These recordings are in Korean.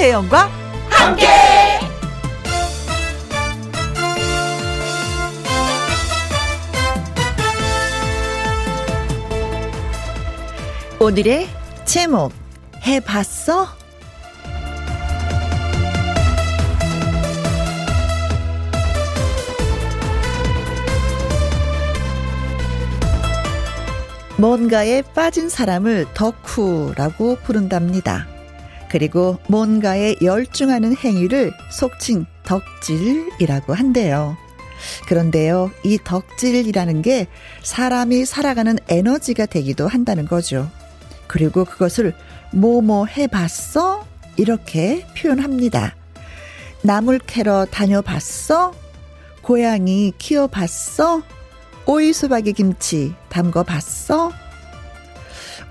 김혜영과 함께. 오늘의 제목 해봤어? 뭔가에 빠진 사람을 덕후라고 부른답니다. 그리고 뭔가에 열중하는 행위를 속칭 덕질이라고 한대요. 그런데요, 이 덕질이라는 게 사람이 살아가는 에너지가 되기도 한다는 거죠. 그리고 그것을 뭐뭐 해봤어? 이렇게 표현합니다. 나물 캐러 다녀봤어? 고양이 키워봤어? 오이 수박이 김치 담궈봤어?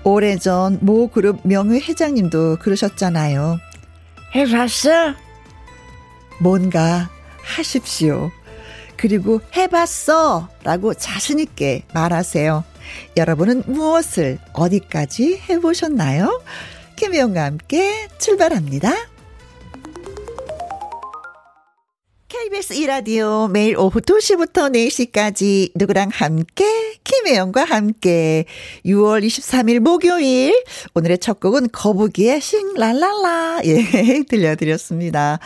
오래전 모 그룹 명예 회장님도 그러셨잖아요. 해봤어? 뭔가 하십시오. 그리고 해봤어! 라고 자신있게 말하세요. 여러분은 무엇을 어디까지 해보셨나요? 김혜영과 함께 출발합니다. KBS 이라디오 매일 오후 2시부터 4시까지 누구랑 함께 김혜영과 함께 6월 23일 목요일 오늘의 첫 곡은 거북이의 싱랄랄라 예 들려드렸습니다.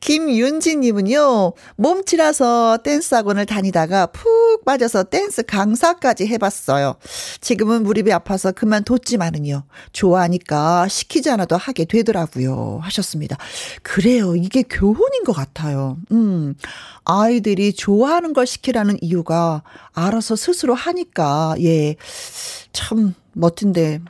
김윤진 님은요. 몸치라서 댄스 학원을 다니다가 푹 빠져서 댄스 강사까지 해봤어요. 지금은 무릎이 아파서 그만뒀지만은요. 좋아하니까 시키지 않아도 하게 되더라고요 하셨습니다. 그래요. 이게 교훈인 것 같아요. 음. 음, 아이들이 좋아하는 걸 시키라는 이유가 알아서 스스로 하니까, 예, 참 멋진데,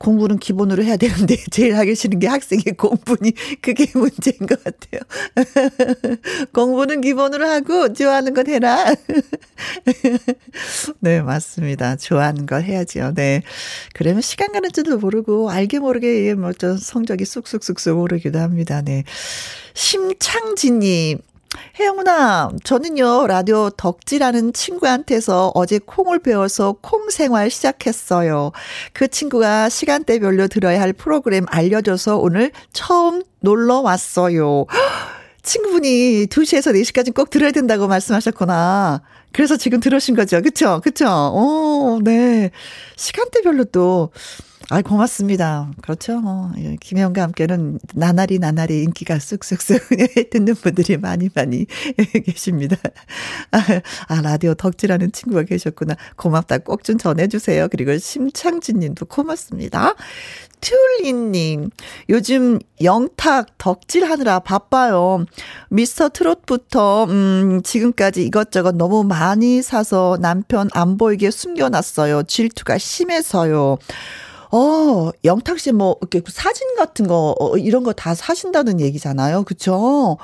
공부는 기본으로 해야 되는데 제일 하기 싫은 게 학생의 공부니 그게 문제인 것 같아요. 공부는 기본으로 하고 좋아하는 건 해라. 네, 맞습니다. 좋아하는 걸 해야죠. 네. 그러면 시간 가는 줄도 모르고 알게 모르게 뭐좀 성적이 쑥쑥쑥쑥 오르기도 합니다. 네. 심창진님, 혜영아, 저는요, 라디오 덕지라는 친구한테서 어제 콩을 배워서 콩 생활 시작했어요. 그 친구가 시간대별로 들어야 할 프로그램 알려줘서 오늘 처음 놀러 왔어요. 친구분이 2시에서 4시까지 꼭 들어야 된다고 말씀하셨구나. 그래서 지금 들으신 거죠. 그쵸? 그쵸? 오, 네. 시간대별로 또, 아, 고맙습니다. 그렇죠. 어, 예, 김혜영과 함께는 나날이 나날이 인기가 쑥쑥쑥 듣는 분들이 많이 많이 계십니다. 아, 아, 라디오 덕질하는 친구가 계셨구나. 고맙다. 꼭 좀 전해주세요. 그리고 심창진 님도 고맙습니다. 튤리님, 요즘 영탁 덕질 하느라 바빠요. 미스터 트롯부터, 음, 지금까지 이것저것 너무 많이 사서 남편 안 보이게 숨겨놨어요. 질투가 심해서요. 어, 영탁 씨 뭐, 이렇게 사진 같은 거, 어, 이런 거 다 사신다는 얘기잖아요. 그쵸?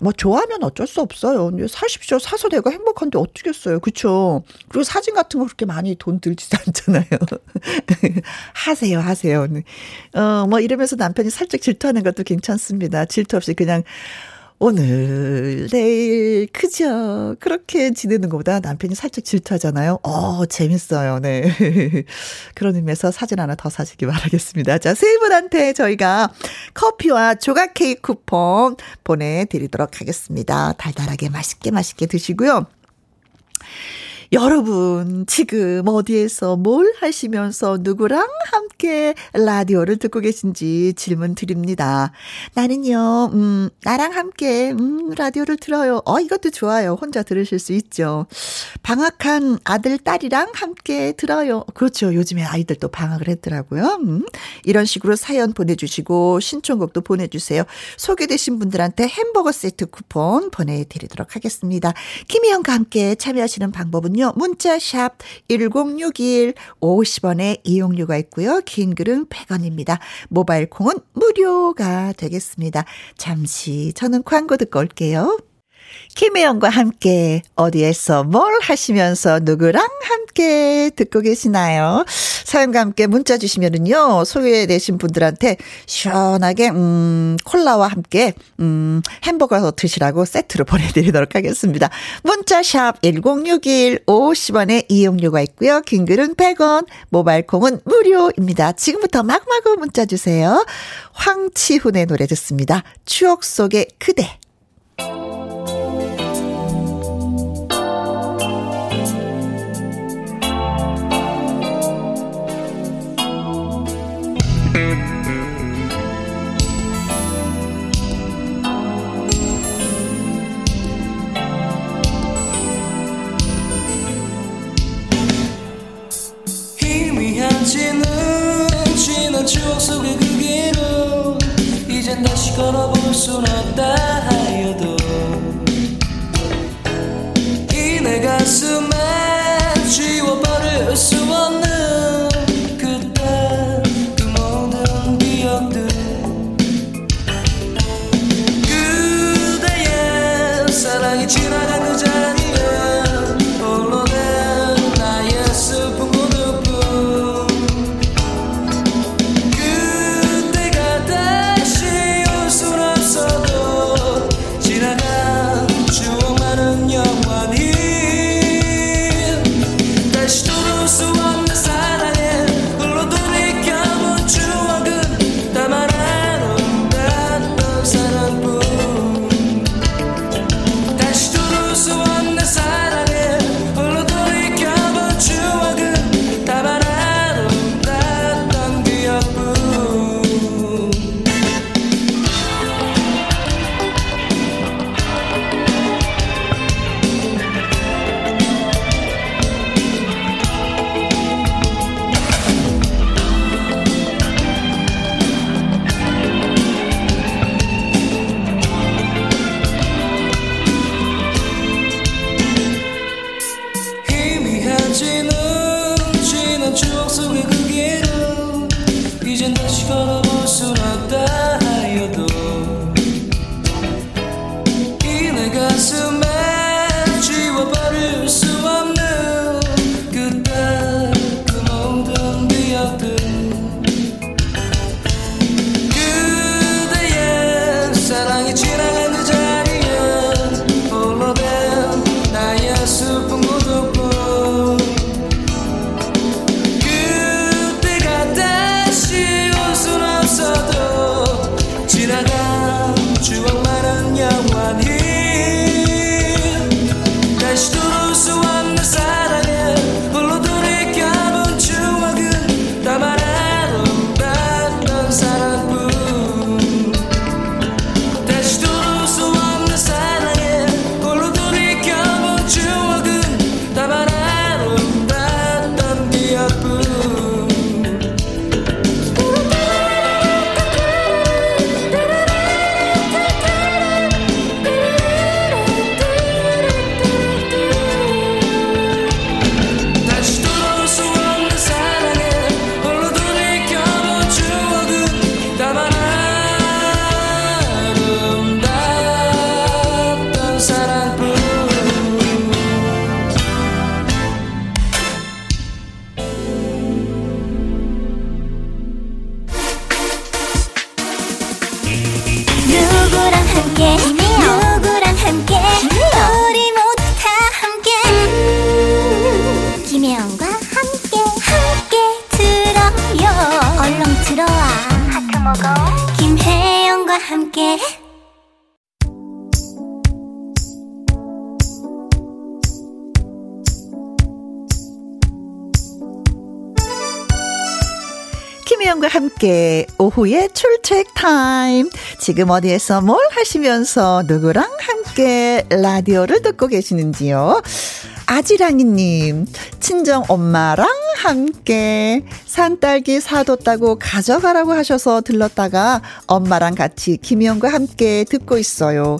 뭐 좋아하면 어쩔 수 없어요. 사십시오. 사서 내가 행복한데 어쩌겠어요. 그쵸? 그리고 사진 같은 거 그렇게 많이 돈 들지도 않잖아요. 하세요, 하세요. 어, 뭐 이러면서 남편이 살짝 질투하는 것도 괜찮습니다. 질투 없이 그냥 오늘, 내일, 그저, 그렇게 지내는 것보다 남편이 살짝 질투하잖아요. 어, 재밌어요. 네. 그런 의미에서 사진 하나 더 사시기 바라겠습니다. 자, 세 분한테 저희가 커피와 조각 케이크 쿠폰 보내드리도록 하겠습니다. 달달하게 맛있게 맛있게 드시고요. 여러분, 지금 어디에서 뭘 하시면서 누구랑 함께 라디오를 듣고 계신지 질문 드립니다. 나는요, 음, 나랑 함께, 음, 라디오를 들어요. 어, 이것도 좋아요. 혼자 들으실 수 있죠. 방학한 아들, 딸이랑 함께 들어요. 그렇죠. 요즘에 아이들도 방학을 했더라고요. 음, 이런 식으로 사연 보내주시고, 신청곡도 보내주세요. 소개되신 분들한테 햄버거 세트 쿠폰 보내드리도록 하겠습니다. 김희영과 함께 참여하시는 방법은요, 번호는요. 문자 샵 1061 50원의 이용료가 있고요. 긴 글은 100원입니다. 모바일 콩은 무료가 되겠습니다. 잠시 저는 광고 듣고 올게요. 김혜영과 함께 어디에서 뭘 하시면서 누구랑 함께 듣고 계시나요? 사연과 함께 문자 주시면은요, 소개되신 분들한테 시원하게, 음, 콜라와 함께, 음, 햄버거 드시라고 세트로 보내드리도록 하겠습니다. 문자샵 1061 50원의 이용료가 있고요. 긴 글은 100원, 모바일 콩은 무료입니다. 지금부터 마구마구 문자 주세요. 황치훈의 노래 듣습니다. 추억 속의 그대. 추억 속의 그 길을 이젠 다시 걸어볼 순 없다 하여도 이 내 가슴에 지워버릴 수 없는 오후에 출첵 타임. 지금 어디에서 뭘 하시면서 누구랑 함께 라디오를 듣고 계시는지요? 아지랑이님, 친정 엄마랑 함께 산딸기 사뒀다고 가져가라고 하셔서 들렀다가 엄마랑 같이 김희영과 함께 듣고 있어요.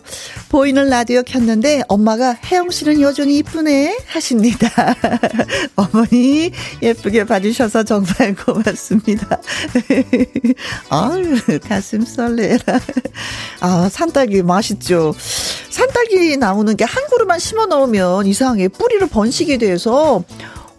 보이는 라디오 켰는데 엄마가 혜영 씨는 여전히 이쁘네 하십니다. 어머니 예쁘게 봐주셔서 정말 고맙습니다. 아유 가슴 설레라. 아 산딸기 맛있죠. 산딸기 나오는 게 한 그루만 심어 놓으면 이상하게 뿌리를 번식이 돼서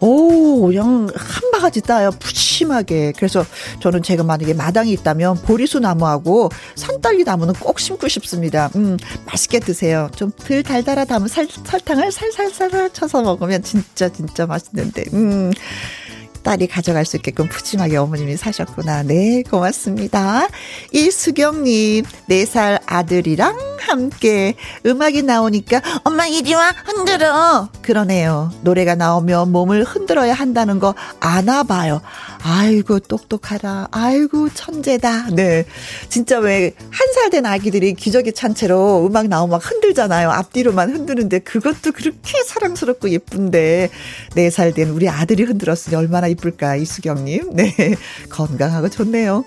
오, 그냥 한 바가지 따요. 푸짐하게. 그래서 저는 제가 만약에 마당이 있다면 보리수 나무하고 산딸기 나무는 꼭 심고 싶습니다. 음, 맛있게 드세요. 좀 덜 달달하 담은 살, 설탕을 살살살 쳐서 먹으면 진짜 진짜 맛있는데. 음. 딸이 가져갈 수 있게끔 푸짐하게 어머님이 사셨구나. 네, 고맙습니다. 이수경님, 4살 아들이랑 함께 음악이 나오니까 엄마 이리 와 흔들어. 그러네요. 노래가 나오면 몸을 흔들어야 한다는 거 아나 봐요. 아이고 똑똑하다. 아이고 천재다. 네. 진짜 왜 한 살 된 아기들이 기저귀 찬 채로 음악 나오면 막 흔들잖아요. 앞뒤로만 흔드는데 그것도 그렇게 사랑스럽고 예쁜데 4살 된 우리 아들이 흔들었으니 얼마나 이쁠까 이수경 님. 네. 건강하고 좋네요.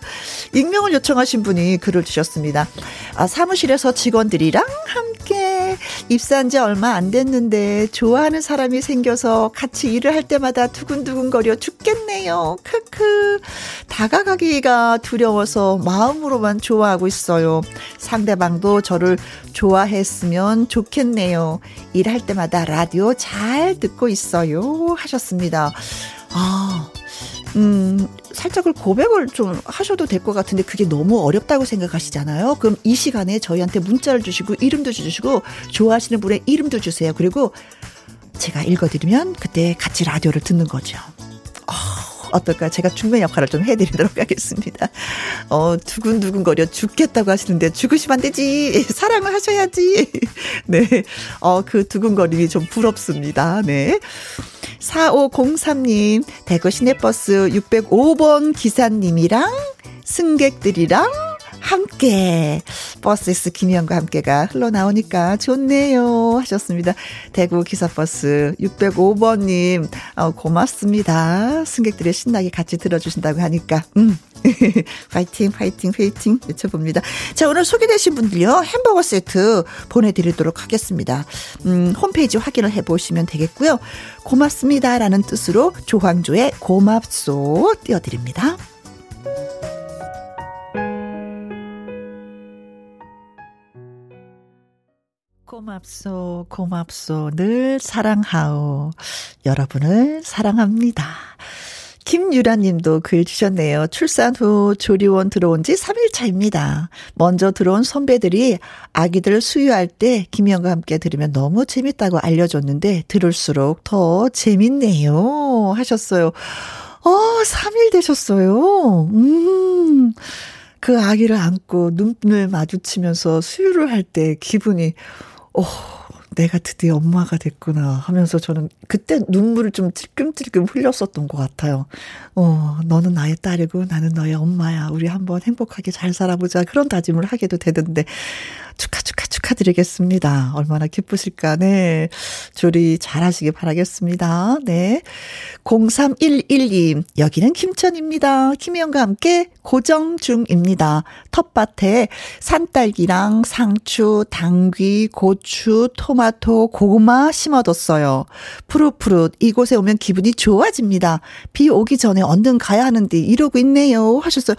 익명을 요청하신 분이 글을 주셨습니다. 아, 사무실에서 직원들이랑 함께 입사한 지 얼마 안 됐는데 좋아하는 사람이 생겨서 같이 일을 할 때마다 두근두근거려 죽겠네요. 크 크. 다가가기가 두려워서 마음으로만 좋아하고 있어요. 상대방도 저를 좋아했으면 좋겠네요. 일할 때마다 라디오 잘 듣고 있어요. 하셨습니다. 아, 음, 살짝을 고백을 좀 하셔도 될 것 같은데 그게 너무 어렵다고 생각하시잖아요. 그럼 이 시간에 저희한테 문자를 주시고 이름도 주시고 좋아하시는 분의 이름도 주세요. 그리고 제가 읽어드리면 그때 같이 라디오를 듣는 거죠. 어, 어떨까? 제가 중매 역할을 좀 해드리도록 하겠습니다. 어, 두근두근거려 죽겠다고 하시는데 죽으시면 안 되지. 사랑을 하셔야지. 네. 어, 그 두근거림이 좀 부럽습니다. 네. 4503님, 대구 시내버스 605번 기사님이랑 승객들이랑 함께 버스에서 김희영과 함께가 흘러나오니까 좋네요 하셨습니다. 대구 기사버스 605번님 어, 고맙습니다. 승객들의 신나게 같이 들어주신다고 하니까 음 파이팅 파이팅 파이팅 외쳐봅니다. 자 오늘 소개되신 분들요 햄버거 세트 보내드리도록 하겠습니다. 음, 홈페이지 확인을 해보시면 되겠고요. 고맙습니다 라는 뜻으로 조황조의 고맙소 띄워드립니다. 고맙소, 고맙소, 늘 사랑하오. 여러분을 사랑합니다. 김유라 님도 글 주셨네요. 출산 후 조리원 들어온 지 3일 차입니다. 먼저 들어온 선배들이 아기들 수유할 때 김희영과 함께 들으면 너무 재밌다고 알려줬는데 들을수록 더 재밌네요. 하셨어요. 어, 3일 되셨어요. 음. 그 아기를 안고 눈을 마주치면서 수유를 할 때 기분이 오, 내가 드디어 엄마가 됐구나 하면서 저는 그때 눈물을 좀 찔끔찔끔 흘렸었던 것 같아요. 어, 너는 나의 딸이고 나는 너의 엄마야. 우리 한번 행복하게 잘 살아보자. 그런 다짐을 하게도 되던데. 축하, 축하, 축하드리겠습니다. 얼마나 기쁘실까. 네. 조리 잘 하시길 바라겠습니다. 네. 03112. 여기는 김천입니다. 김희영과 함께 고정 중입니다. 텃밭에 산딸기랑 상추, 당귀, 고추, 토마토, 고구마 심어뒀어요. 푸릇푸릇 이곳에 오면 기분이 좋아집니다. 비 오기 전에 얼른 가야 하는데 이러고 있네요. 하셨어요.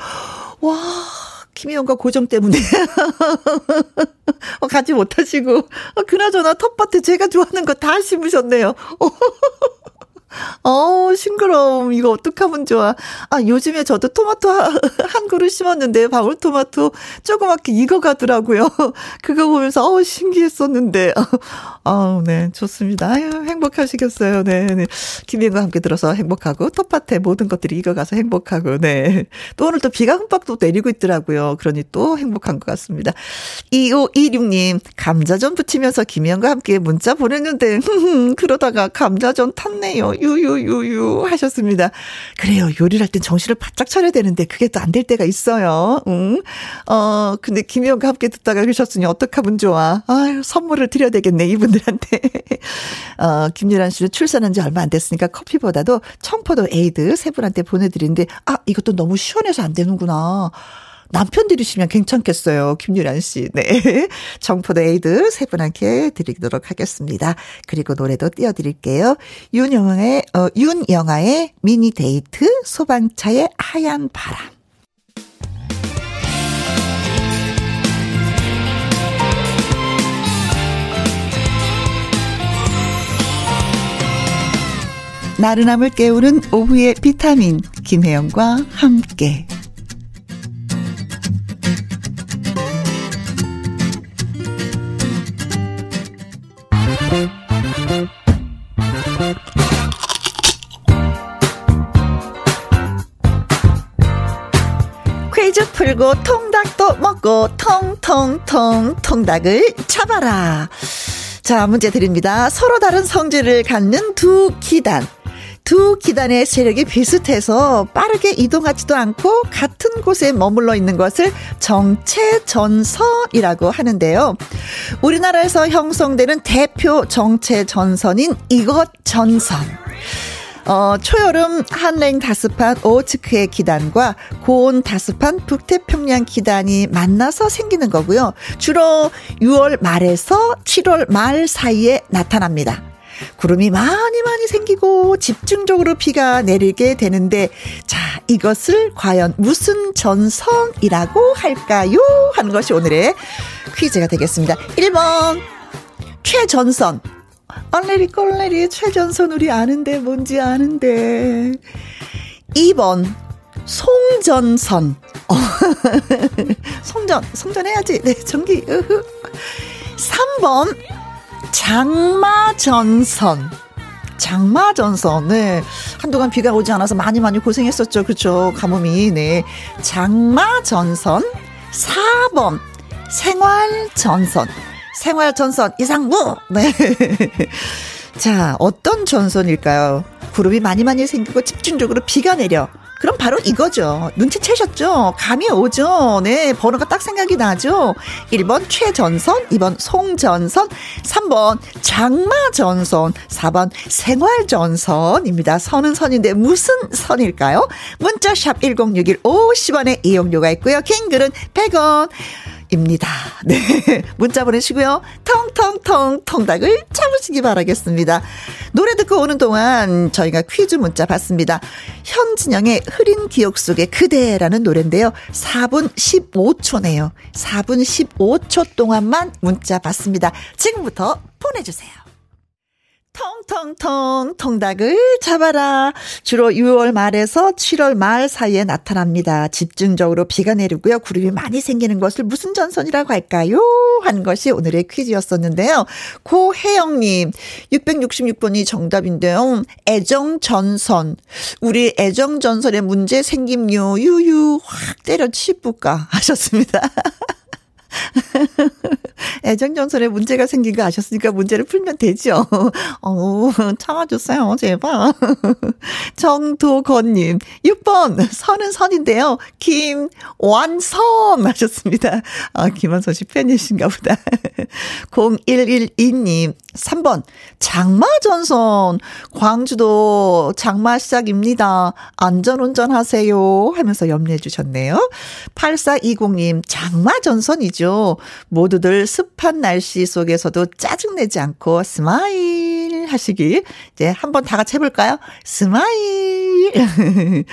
와. 김희영과 고정 때문에 어, 가지 못하시고 어, 그나저나 텃밭에 제가 좋아하는 거 다 심으셨네요. 어, 싱그러움. 이거 어떡하면 좋아. 아, 요즘에 저도 토마토 한 그루 심었는데, 방울토마토 조그맣게 익어가더라고요. 그거 보면서, 어 신기했었는데. 아, 네, 좋습니다. 아유, 행복하시겠어요. 네, 네. 김혜영과 함께 들어서 행복하고, 텃밭에 모든 것들이 익어가서 행복하고, 네. 또 오늘 또 비가 흠뻑 또 내리고 있더라고요. 그러니 또 행복한 것 같습니다. 2526님, 감자전 부치면서 김혜영과 함께 문자 보냈는데, 그러다가 감자전 탔네요. 유유유유 하셨습니다. 그래요. 요리를 할 땐 정신을 바짝 차려야 되는데 그게 또 안 될 때가 있어요. 응. 어, 근데 김혜영과 함께 듣다가 그러셨으니 어떡하면 좋아. 아유, 선물을 드려야 되겠네, 이분들한테. 어, 김유란 씨는 출산한 지 얼마 안 됐으니까 커피보다도 청포도 에이드 세 분한테 보내드리는데, 아, 이것도 너무 시원해서 안 되는구나. 남편 드리시면 괜찮겠어요. 김유란 씨. 네. 청포도 에이드 세 분한테 드리도록 하겠습니다. 그리고 노래도 띄워드릴게요. 윤영아의, 어, 윤영아의 미니 데이트, 소방차의 하얀 바람. 나른함을 깨우는 오후의 비타민 김혜영과 함께 퀴즈 풀고 통닭도 먹고 통통통 통닭을 잡아라. 자, 문제 드립니다. 서로 다른 성질을 갖는 두 기단. 두 기단의 세력이 비슷해서 빠르게 이동하지도 않고 같은 곳에 머물러 있는 것을 정체전선이라고 하는데요. 우리나라에서 형성되는 대표 정체전선인 이것 전선. 어, 초여름 한랭 다습한 오츠크의 기단과 고온 다습한 북태평양 기단이 만나서 생기는 거고요. 주로 6월 말에서 7월 말 사이에 나타납니다. 구름이 많이 많이 생기고 집중적으로 비가 내리게 되는데 자 이것을 과연 무슨 전선이라고 할까요? 하는 것이 오늘의 퀴즈가 되겠습니다. 1번 최전선 얼레리 꼴레리 최전선 우리 아는데 뭔지 아는데 2번 송전선 어. 송전 송전해야지 네 전기 으흐. 3번 장마전선 장마전선 네 한동안 비가 오지 않아서 많이 많이 고생했었죠 그렇죠 가뭄이 네 장마전선 4번 생활전선 생활전선 이상무. 네. 자, 어떤 전선일까요? 구름이 많이 많이 생기고 집중적으로 비가 내려. 그럼 바로 이거죠. 눈치채셨죠? 감이 오죠? 네, 번호가 딱 생각이 나죠? 1번 최전선, 2번 송전선, 3번 장마전선, 4번 생활전선입니다. 선은 선인데 무슨 선일까요? 문자샵 1061 50원의 이용료가 있고요. 킹글은 100원. 입니다. 네. 문자 보내시고요. 텅텅텅 통닭을 참으시기 바라겠습니다. 노래 듣고 오는 동안 저희가 퀴즈 문자 받습니다. 현진영의 흐린 기억 속의 그대라는 노래인데요. 4분 15초네요. 4분 15초 동안만 문자 받습니다. 지금부터 보내주세요. 통통통 통닭을 잡아라. 주로 6월 말에서 7월 말 사이에 나타납니다. 집중적으로 비가 내리고요. 구름이 많이 생기는 것을 무슨 전선이라고 할까요? 하는 것이 오늘의 퀴즈였었는데요. 고혜영님, 666번이 정답인데요. 애정전선. 우리 애정전선에 문제 생김요. 유유, 확 때려치부까 하셨습니다. 애정전선에 문제가 생긴 거 아셨으니까 문제를 풀면 되죠. 어, 참아주세요, 제발. 정도건님, 6번, 선은 선인데요. 김완선 하셨습니다. 아, 김완선 씨 팬이신가 보다. 0112님, 3번, 장마전선. 광주도 장마 시작입니다. 안전운전 하세요. 하면서 염려해 주셨네요. 8420님, 장마전선이죠. 모두들 습한 날씨 속에서도 짜증내지 않고 smile 하시기. 이제 한번 다 같이 해볼까요? Smile.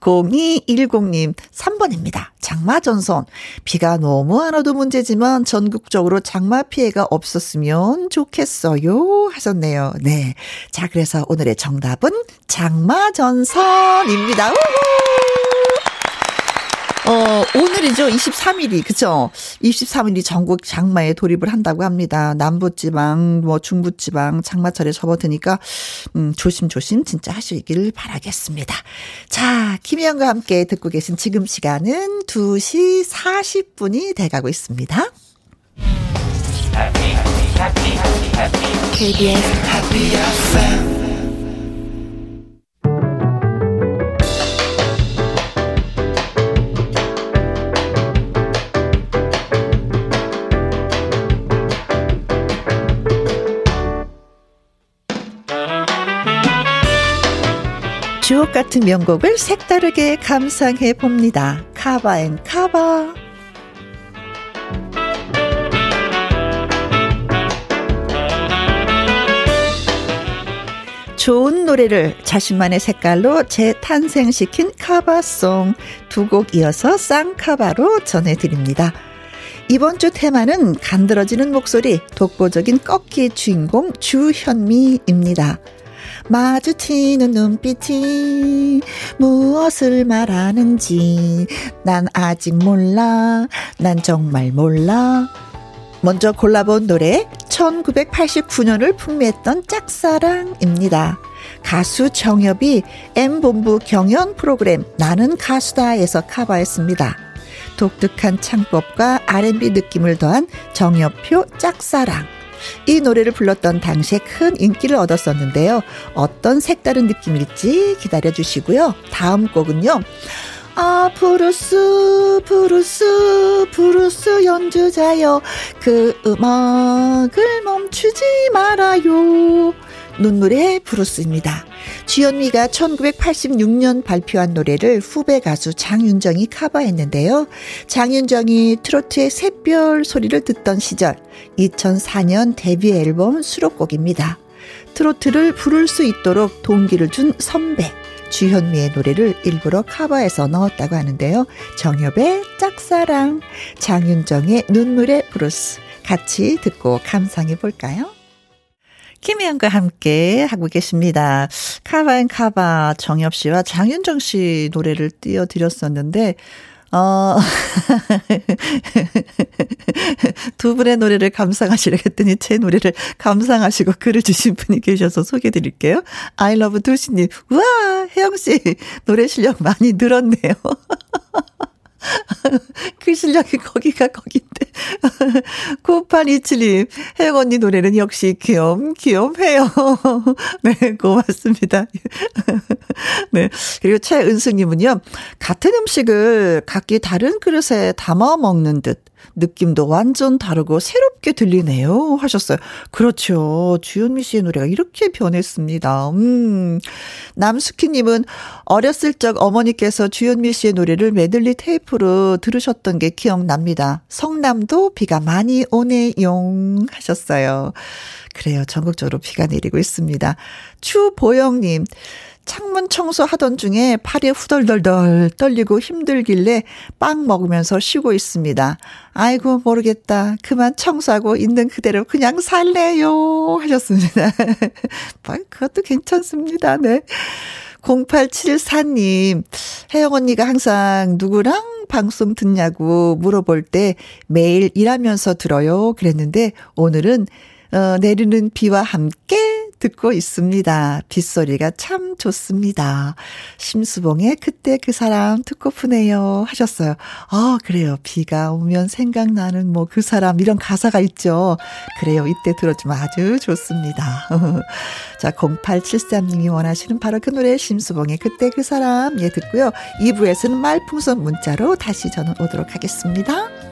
0210님, 3번입니다. 장마전선. 비가 너무 안 와도 문제지만 전국적으로 장마 피해가 없었으면 좋겠어요. 하셨네요. 네. 자, 그래서 오늘의 정답은 장마전선입니다. 우후! 어, 오늘이죠. 23일이, 그쵸? 23일이 전국 장마에 돌입을 한다고 합니다. 남부지방, 뭐 중부지방 장마철에 접어드니까, 음, 조심조심 진짜 하시길 바라겠습니다. 자, 김혜영과 함께 듣고 계신 지금 시간은 2시 40분이 돼가고 있습니다. KBS Happy FM 주옥 같은 명곡을 색다르게 감상해 봅니다. Cover and Cover. 좋은 노래를 자신만의 색깔로 재탄생시킨 cover song 두 곡 이어서 쌍cover로 전해드립니다. 이번 주 테마는 간드러지는 목소리, 독보적인 꺾기 주인공 주현미입니다. 마주치는 눈빛이 무엇을 말하는지 난 아직 몰라. 난 정말 몰라. 먼저 골라본 노래 1989년을 풍미했던 짝사랑입니다. 가수 정엽이 M본부 경연 프로그램 나는 가수다에서 커버했습니다. 독특한 창법과 R&B 느낌을 더한 정엽표 짝사랑. 이 노래를 불렀던 당시에 큰 인기를 얻었었는데요. 어떤 색다른 느낌일지 기다려 주시고요. 다음 곡은요. 아, 블루스, 블루스, 블루스 연주자여. 그 음악을 멈추지 말아요. 눈물의 블루스입니다. 주현미가 1986년 발표한 노래를 후배 가수 장윤정이 커버했는데요. 장윤정이 트로트의 샛별 소리를 듣던 시절 2004년 데뷔 앨범 수록곡입니다. 트로트를 부를 수 있도록 동기를 준 선배 주현미의 노래를 일부러 커버해서 넣었다고 하는데요. 정엽의 짝사랑, 장윤정의 눈물의 블루스 같이 듣고 감상해 볼까요? 김혜영과 함께 하고 계십니다. cover and cover 정엽 씨와 장윤정 씨 노래를 띄워드렸었는데, 어, 두 분의 노래를 감상하시려 했더니 제 노래를 감상하시고 글을 주신 분이 계셔서 소개해 드릴게요. I love 도시님. 우와, 혜영씨, 노래 실력 많이 늘었네요. 그 실력이 거기가 거긴데. 9827님, 혜영 언니 노래는 역시 귀염, 귀염해요. 네, 고맙습니다. 네. 그리고 최은숙님은요, 같은 음식을 각기 다른 그릇에 담아 먹는 듯. 느낌도 완전 다르고 새롭게 들리네요. 하셨어요. 그렇죠. 주현미 씨의 노래가 이렇게 변했습니다. 음. 남숙희님은 어렸을 적 어머니께서 주현미 씨의 노래를 메들리 테이프로 들으셨던 게 기억납니다. 성남 도 비가 많이 오네용 하셨어요. 그래요. 전국적으로 비가 내리고 있습니다. 추보영님. 창문 청소하던 중에 팔이 후덜덜덜 떨리고 힘들길래 빵 먹으면서 쉬고 있습니다. 아이고, 모르겠다. 그만 청소하고 있는 그대로 그냥 살래요. 하셨습니다. 뭐, 그것도 괜찮습니다. 네. 0874님, 혜영 언니가 항상 누구랑 방송 듣냐고 물어볼 때 매일 일하면서 들어요. 그랬는데 오늘은 어, 내리는 비와 함께 듣고 있습니다. 빗소리가 참 좋습니다. 심수봉의 그때 그 사람 듣고프네요 하셨어요. 아, 그래요. 비가 오면 생각나는 뭐 그 사람 이런 가사가 있죠. 그래요. 이때 들어주면 아주 좋습니다. 자, 0873님이 원하시는 바로 그 노래 심수봉의 그때 그 사람 예 듣고요. 2부에서는 말풍선 문자로 다시 저는 오도록 하겠습니다.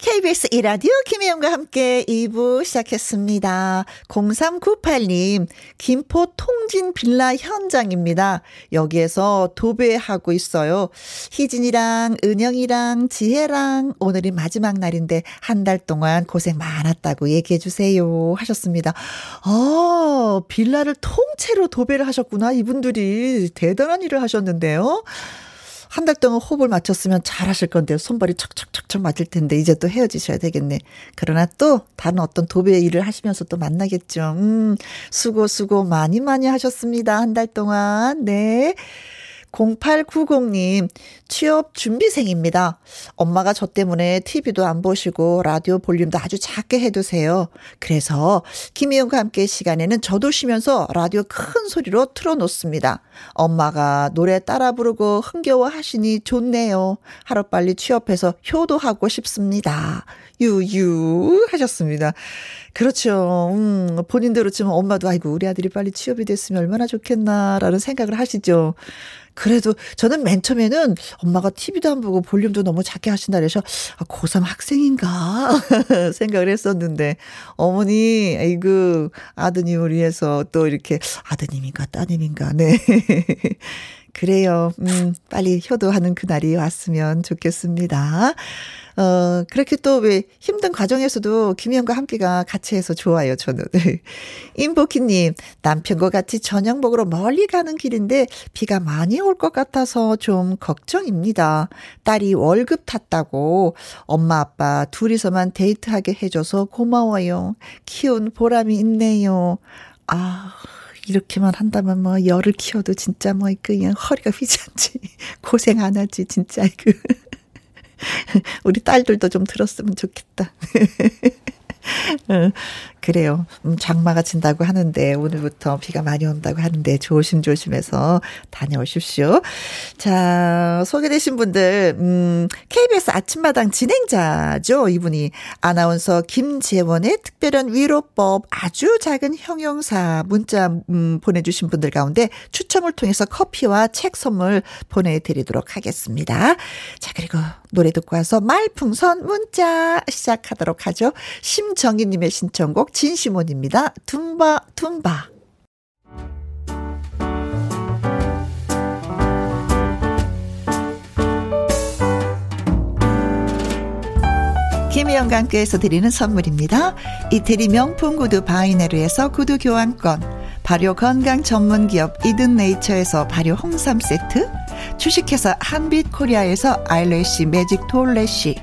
KBS 이라디오 김혜영과 함께 2부 시작했습니다. 0398님, 김포 통진 빌라 현장입니다. 여기에서 도배하고 있어요. 희진이랑 은영이랑 지혜랑 오늘이 마지막 날인데 한 달 동안 고생 많았다고 얘기해 주세요. 하셨습니다. 아, 빌라를 통째로 도배를 하셨구나. 이분들이 대단한 일을 하셨는데요. 한 달 동안 호흡을 맞췄으면 잘하실 건데 손발이 척척척척 맞을 텐데 이제 또 헤어지셔야 되겠네. 그러나 또 다른 어떤 도배 일을 하시면서 또 만나겠죠. 음, 수고 수고 많이 많이 하셨습니다. 한 달 동안. 네. 0890님, 취업 준비생입니다. 엄마가 저 때문에 TV도 안 보시고 라디오 볼륨도 아주 작게 해두세요. 그래서 김희영과 함께 시간에는 저도 쉬면서 라디오 큰 소리로 틀어놓습니다. 엄마가 노래 따라 부르고 흥겨워 하시니 좋네요. 하루빨리 취업해서 효도하고 싶습니다. 유유 하셨습니다. 그렇죠. 음, 본인대로 치면 엄마도 아이고 우리 아들이 빨리 취업이 됐으면 얼마나 좋겠나라는 생각을 하시죠. 그래도 저는 맨 처음에는 엄마가 TV도 안 보고 볼륨도 너무 작게 하신다 그래서 아, 고3 학생인가 생각을 했었는데 어머니 아이고 아드님을 위해서 또 이렇게 아드님인가 따님인가 네. 그래요. 음, 빨리 효도하는 그날이 왔으면 좋겠습니다. 어, 그렇게 또 왜 힘든 과정에서도 김희영과 함께가 같이 해서 좋아요, 저는. 임보키님, 남편과 같이 저녁 먹으러 멀리 가는 길인데 비가 많이 올 것 같아서 좀 걱정입니다. 딸이 월급 탔다고 엄마 아빠 둘이서만 데이트하게 해줘서 고마워요. 키운 보람이 있네요. 아, 이렇게만 한다면 뭐 열을 키워도 진짜 뭐 그냥 허리가 휘지않지. 고생 안 하지 진짜. 그 우리 딸들도 좀 들었으면 좋겠다. 어, 그래요. 음, 장마가 진다고 하는데 오늘부터 비가 많이 온다고 하는데 조심조심해서 다녀오십시오. 자, 소개되신 분들 음, KBS 아침마당 진행자죠. 이분이 아나운서 김재원의 특별한 위로법 아주 작은 형용사 문자 음, 보내주신 분들 가운데 추첨을 통해서 커피와 책 선물 보내드리도록 하겠습니다. 자, 그리고 노래 듣고 와서 말풍선 문자 시작하도록 하죠. 심정희님의 신청곡 진시몬입니다. tumba, tumba. 김혜영과 함께해서 드리는 선물입니다. 이태리 명품 구두 바이네르에서 구두 교환권, 발효 건강 전문 기업 이든 네이처에서 발효 홍삼 세트, 주식회사 한빛 코리아에서 아일래시 매직 톨래시,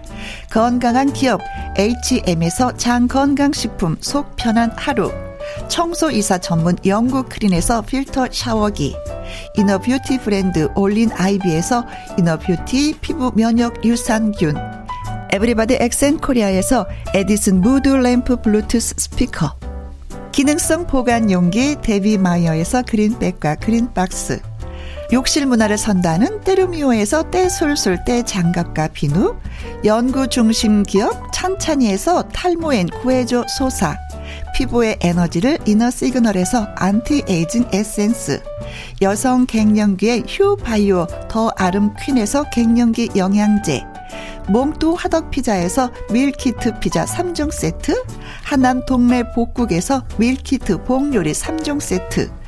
건강한 기업 H&M에서 장건강식품 속 편한 하루. 청소이사 전문 영국 크린에서 필터 샤워기. inner beauty 브랜드 올린 아이비에서 inner beauty 피부 면역 유산균. 에브리바디 엑센 코리아에서 에디슨 무드 램프 블루투스 스피커. 기능성 보관 용기 데비마이어에서 그린백과 그린박스 욕실 문화를 선도하는 때르미오에서 때술술 때 장갑과 비누, 연구 중심 기업 찬찬이에서 탈모엔 구해줘 소사, 피부의 에너지를 이너 시그널에서 안티에이징 에센스, 여성 갱년기의 휴바이오 더 아름 퀸에서 갱년기 영양제, 몽또 화덕 피자에서 밀키트 피자 3종 세트, 하남 동네 복국에서 밀키트 봉요리 3종 세트,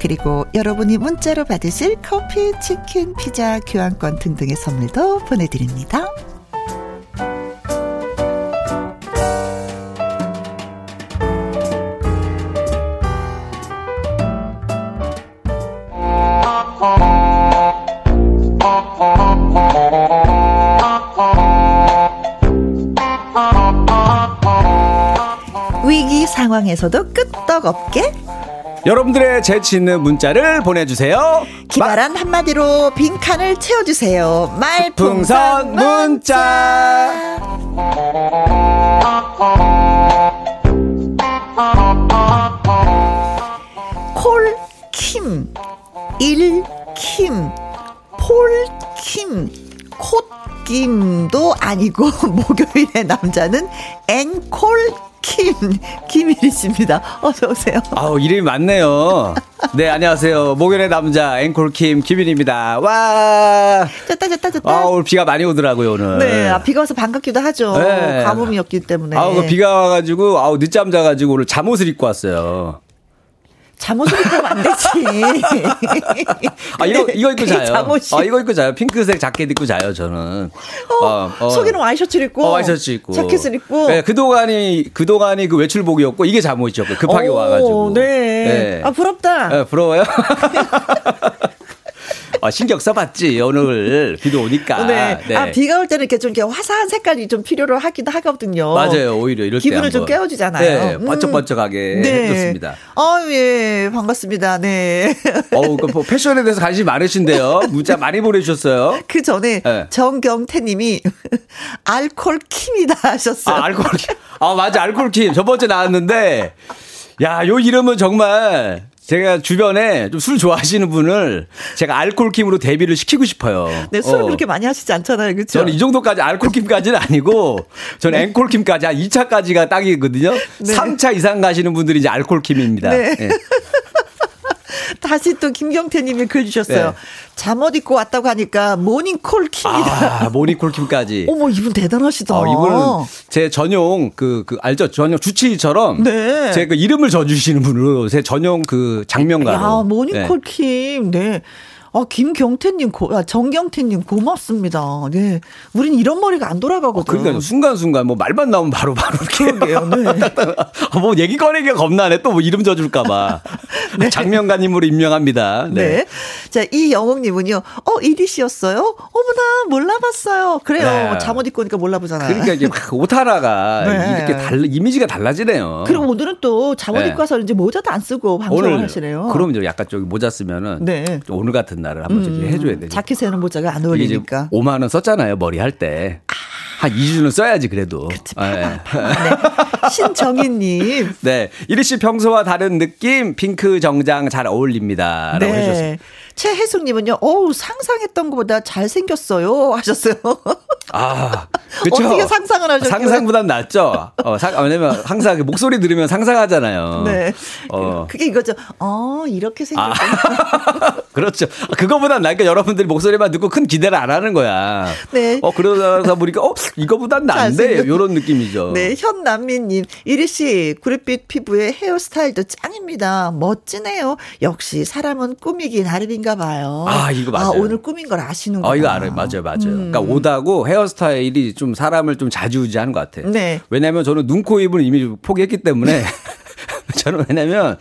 그리고 여러분이 문자로 받으실 커피, 치킨, 피자, 교환권 등등의 선물도 보내드립니다. 위기 상황에서도 끄떡없게 여러분들의 재치 있는 문자를 보내주세요. 기발한 한마디로 빈칸을 채워주세요. 말풍선 문자. 콜킴, 일킴, 폴킴, 콧김도 아니고 목요일의 남자는 앵콜 김, 김일희 씨입니다. 어서 오세요. 아우, 이름이 많네요. 네, 안녕하세요. 목요일의 남자, 앵콜 김, 김일입니다. 와! 좋다, 좋다, 좋다. 아, 오늘 비가 많이 오더라고요, 오늘. 네, 아, 비가 와서 반갑기도 하죠. 네. 가뭄이었기 때문에. 아우, 그 비가 와가지고, 아우, 늦잠 자가지고 오늘 잠옷을 입고 왔어요. 잠옷을 입고 안 되지. 아, 이거, 이거 입고 자요. 잠옷이. 아, 이거 입고 자요. 핑크색 자켓 입고 자요, 저는. 어, 어, 어. 속에는 와이셔츠를 입고. 어, 와이셔츠 입고. 자켓을 입고. 네, 그동안이, 그동안이 그 외출복이었고, 이게 잠옷이었고, 급하게 오, 와가지고. 네. 네. 아, 부럽다. 네, 부러워요? 어, 신경 써봤지, 오늘. 비도 오니까. 네. 네. 아, 비가 올 때는 이렇게 좀 이렇게 화사한 색깔이 좀 필요로 하기도 하거든요. 맞아요. 오히려 이럴 때. 기분을 좀. 깨워주잖아요. 네. 음. 번쩍번쩍하게 해줬습니다. 아, 예. 반갑습니다. 네. 어우, 그뭐 패션에 대해서 관심이 많으신데요. 문자 많이 보내주셨어요. 그 전에 네. 정경태 님이 알콜 킴이다 하셨어요. 아, 알코올 킴. 아, 맞아. 알코올 킴. 저번주에 나왔는데, 야, 요 이름은 정말 제가 주변에 좀 술 좋아하시는 분을 제가 알코올 킴으로 데뷔를 시키고 싶어요. 네, 술을 어. 그렇게 많이 하시지 않잖아요. 그렇죠? 저는 이 정도까지 알코올 킴까지는 아니고, 저는 앵콜 킴까지 한 2차까지가 딱이거든요. 네. 3차 이상 가시는 분들이 이제 알코올 킴입니다. 네. 예. 다시 또 김경태 님이 글 주셨어요. 네. 잠옷 입고 왔다고 하니까 모닝콜 킴이다. 아, 모니콜 킴까지. 어머, 이분 대단하시다. 어, 이분은 제 전용 그, 그, 알죠? 전용 주치의처럼. 네. 제그 이름을 져주시는 분으로 제 전용 그 장면가로. 야, 모닝콜 킴. 네. 아, 김경태님, 고, 아, 정경태님, 고맙습니다. 네. 우린 이런 머리가 안 돌아가거든. 그러니까 순간순간 뭐 말만 나오면 바로 바로 이렇게. 네. 아, 뭐 얘기 꺼내기가 겁나네. 또 뭐 이름 져줄까봐. 장면가님으로 임명합니다. 네. 네. 자, 이영옥님은요, 어, 이리 씨였어요? 어머나, 몰라봤어요. 그래요. 네. 잠옷 입고 오니까 몰라보잖아요. 그러니까 이게 막옷 하나가 네. 이렇게 달 이미지가 달라지네요. 그리고 오늘은 또 잠옷 네. 입고 와서 이제 모자도 안 쓰고 방송을 하시네요. 그럼 이제 약간 저기 모자 쓰면은 네. 좀 오늘 같은 날을 한번 저기 해줘야 되죠. 자켓에는 모자가 안 어울리니까. 5만 원 썼잖아요 머리 할 때. 한 2주는 써야지 그래도. 아, 예. 네. 신정희님. 네. 이리 씨 평소와 다른 느낌 핑크 정장 잘 어울립니다. 라고 해주셨습니다. 최혜숙님은요, 어우, 상상했던 것보다 잘생겼어요. 하셨어요. 아, 그쵸? 어떻게 상상을 하셨길래? 상상보단 낫죠. 어, 상, 왜냐면 항상 그 목소리 들으면 상상하잖아요. 네. 어. 그게 이거죠. 어, 이렇게 아, 생겼구나. 그렇죠. 그거보단 나니까 여러분들이 목소리만 듣고 큰 기대를 안 하는 거야. 네. 어, 그러다 보니까, 어, 이거보단? 잘생겼- 요런 느낌이죠. 네, 현남미님. 이리씨, 구릿빛 피부에 헤어스타일도 짱입니다. 멋지네요. 역시 사람은 꾸미기 나름인 가 봐요. 아, 이거 맞아요. 아, 오늘 꾸민 걸 아시는구나. 어, 이거 알아요. 맞아요, 맞아요. 음. 그러니까 옷하고 헤어스타일이 좀 사람을 좀 자주지하는 것 같아요. 네. 왜냐면 저는 눈, 코, 입은 이미 포기했기 때문에 저는 왜냐면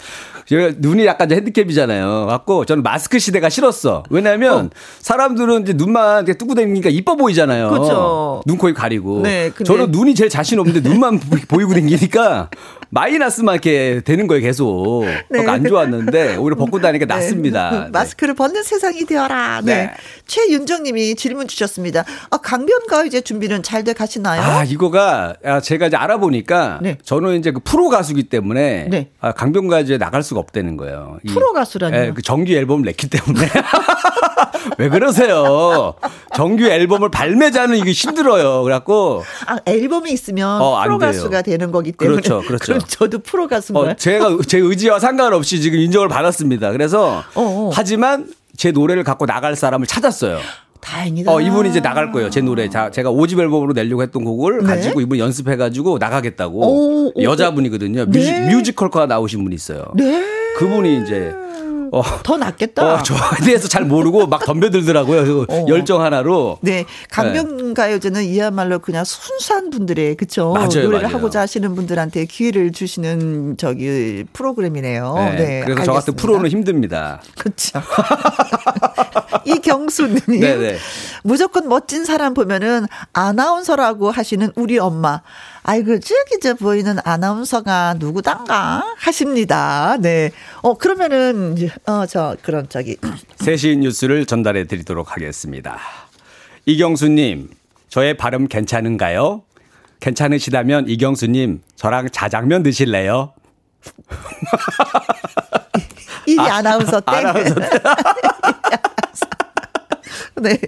눈이 약간 이제 핸디캡이잖아요. 갖고 저는 마스크 시대가 싫었어. 왜냐면 사람들은 이제 눈만 이렇게 뜨고 다니니까 이뻐 보이잖아요. 그쵸. 눈, 코, 입 가리고. 네, 근데- 저는 눈이 제일 자신 없는데 눈만 보- 보이고 다니니까 마이너스만 이렇게 되는 거예요, 계속. 네. 그러니까 안 좋았는데 오히려 벗고 다니니까 낫습니다. 네. 마스크를 벗는 세상이 되어라. 네. 네. 최윤정 님이 질문 주셨습니다. 아, 강변가요제 준비는 잘 돼 가시나요? 아, 이거가 아, 제가 이제 알아보니까 네. 저는 이제 그 프로 가수기 때문에 네. 아, 강변가요제에 나갈 수가 없다는 거예요. 이- 프로 가수라니요? 예, 그 정규 앨범을 냈기 때문에. 왜 그러세요? 정규 앨범을 발매자는 이게 힘들어요. 그래갖고 아, 앨범이 있으면 어, 안 프로. 가수가 되는 거기 때문에. 그렇죠, 그렇죠. 럼 저도 프로 가수인가요? 어, 제가 제 의지와 상관없이 지금 인정을 받았습니다. 그래서 어, 어. 하지만 제 노래를 갖고 나갈 사람을 찾았어요. 다행이다. 어, 이분이 이제 나갈 거예요. 제 노래. 자, 제가 5집 앨범으로 내려고 했던 곡을 네. 가지고 이분 연습해가지고 나가겠다고. 오, 오, 여자분이거든요. 네. 뮤지, 뮤지컬과 나오신 분이 있어요. 네. 그분이 이제, 어, 더 낫겠다. 어, 저에 대해서 잘 모르고 막 덤벼들더라고요. 그 어. 열정 하나로. 네, 강변가요제는 이야말로 그냥 순수한 분들의 그쵸 맞아요, 노래를 맞아요. 하고자 하시는 분들한테 기회를 주시는 저기 프로그램이네요. 네, 네, 그래서 저 같은 프로는 힘듭니다. 그렇죠. 이경수님 네, 네. 무조건 멋진 사람 보면은 아나운서라고 하시는 우리 엄마. 아이고 저 보이는 아나운서가 누구단가 하십니다. 네. 어 그러면은 어 저 그런 저기 세시 뉴스를 전달해 드리도록 하겠습니다. 이경수님, 저의 발음 괜찮은가요? 괜찮으시다면 이경수님, 저랑 자장면 드실래요? 이리 아, 나운서 때. 아나운서 네.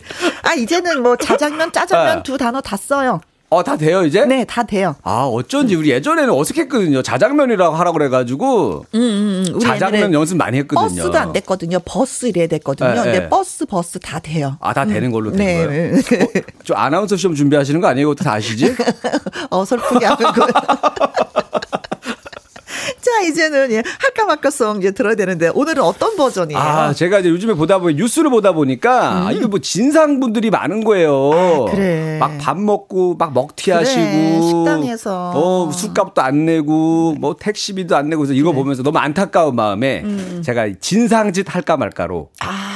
아, 이제는 뭐 자장면, 짜장면 네. 두 단어 다 써요. 어, 다 돼요, 이제? 네, 다 돼요. 아, 어쩐지 우리 예전에는 어색했거든요. 자장면이라고 하라 그래가지고. 음, 음, 음. 자장면 연습 많이 했거든요. 버스도 안 됐거든요. 버스 이래야 됐거든요. 네, 근데 네. 버스, 버스 다 돼요. 아, 다 되는 걸로 된 네. 거예요. 어, 저 아나운서 시험 준비하시는 거 아니에요? 이것도 다 아시지? 어 설프게 하는 거. 자, 이제 이제는 예, 할까 말까송 이제 들어야 되는데 오늘은 어떤 버전이에요? 아, 제가 이제 요즘에 보다 보니 뉴스를 보다 보니까 아, 이게 뭐 진상 분들이 많은 거예요. 음. 아, 그래. 막 밥 먹고 막 먹튀하시고 그래, 식당에서. 어, 술값도 안 내고 뭐 택시비도 안 내고 그래서 이거 보면서 너무 안타까운 마음에 음. 제가 진상짓 할까 말까로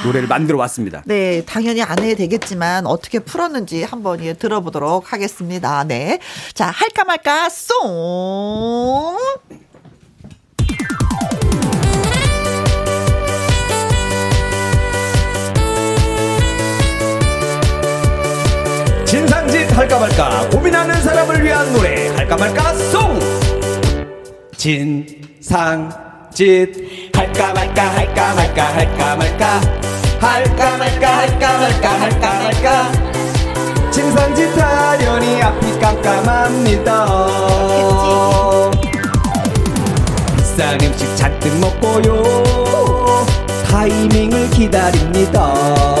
노래를 만들어 왔습니다. 네, 당연히 안 해야 되겠지만 어떻게 풀었는지 한번 예, 들어보도록 하겠습니다. 네. 자, 할까 말까 송. 할까 말까 고민하는 사람을 위한 노래 할까 말까 송! 진상짓. 할까 말까 할까 말까 할까 말까 할까 말까 할까 말까 할까 말까. 진상짓 하려니 앞이 깜깜합니다. 비싼 음식 잔뜩 먹고요. 타이밍을 기다립니다.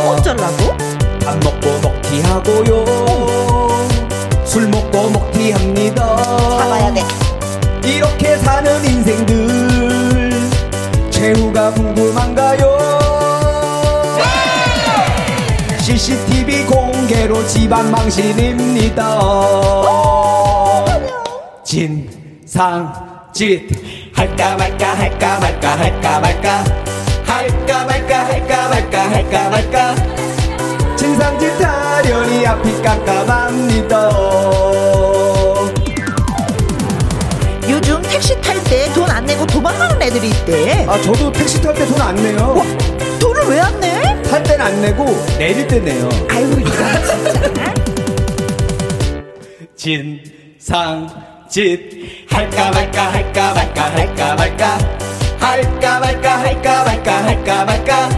어쩌려고? 밥 먹고 먹튀하고요. 술 먹고 먹튀합니다. 잡아야 돼. 이렇게 사는 인생들 최후가 궁금한가요? CCTV 공개로 집안 망신입니다. 진상짓. 할까 말까 할까 말까 할까 말까. 할까 말까 할까 말까 할까 말까 진상짓 하려니 앞이 깜깜합니다 요즘 택시 탈 때 돈 안 내고 도망가는 애들이 있대. 아 저도 택시 탈 때 돈 안 내요 돈을 왜 안 내? 탈땐안 내고 내릴 때 내요 아유, 이거 진짜. 진상짓 할까 말까 할까 말까 할까 말까 할까 말까 할까 말까 할까 말까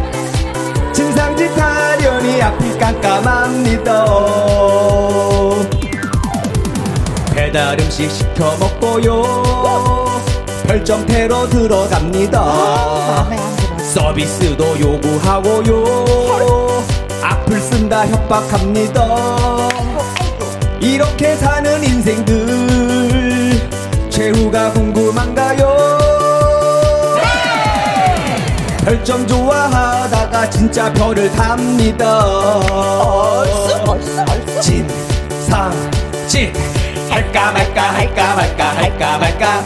진상짓 하려니 앞이 깜깜합니다. 배달 음식 시켜 먹고요. 별점태로 들어갑니다. 마음에 안 들어. 서비스도 요구하고요. 악플 쓴다 협박합니다. 이렇게 사는 인생들 최후가 궁금한가요 별점 좋아하다가 진짜 별을 탑니다 진상짓 할까 말까 할까 말까 할까 말까.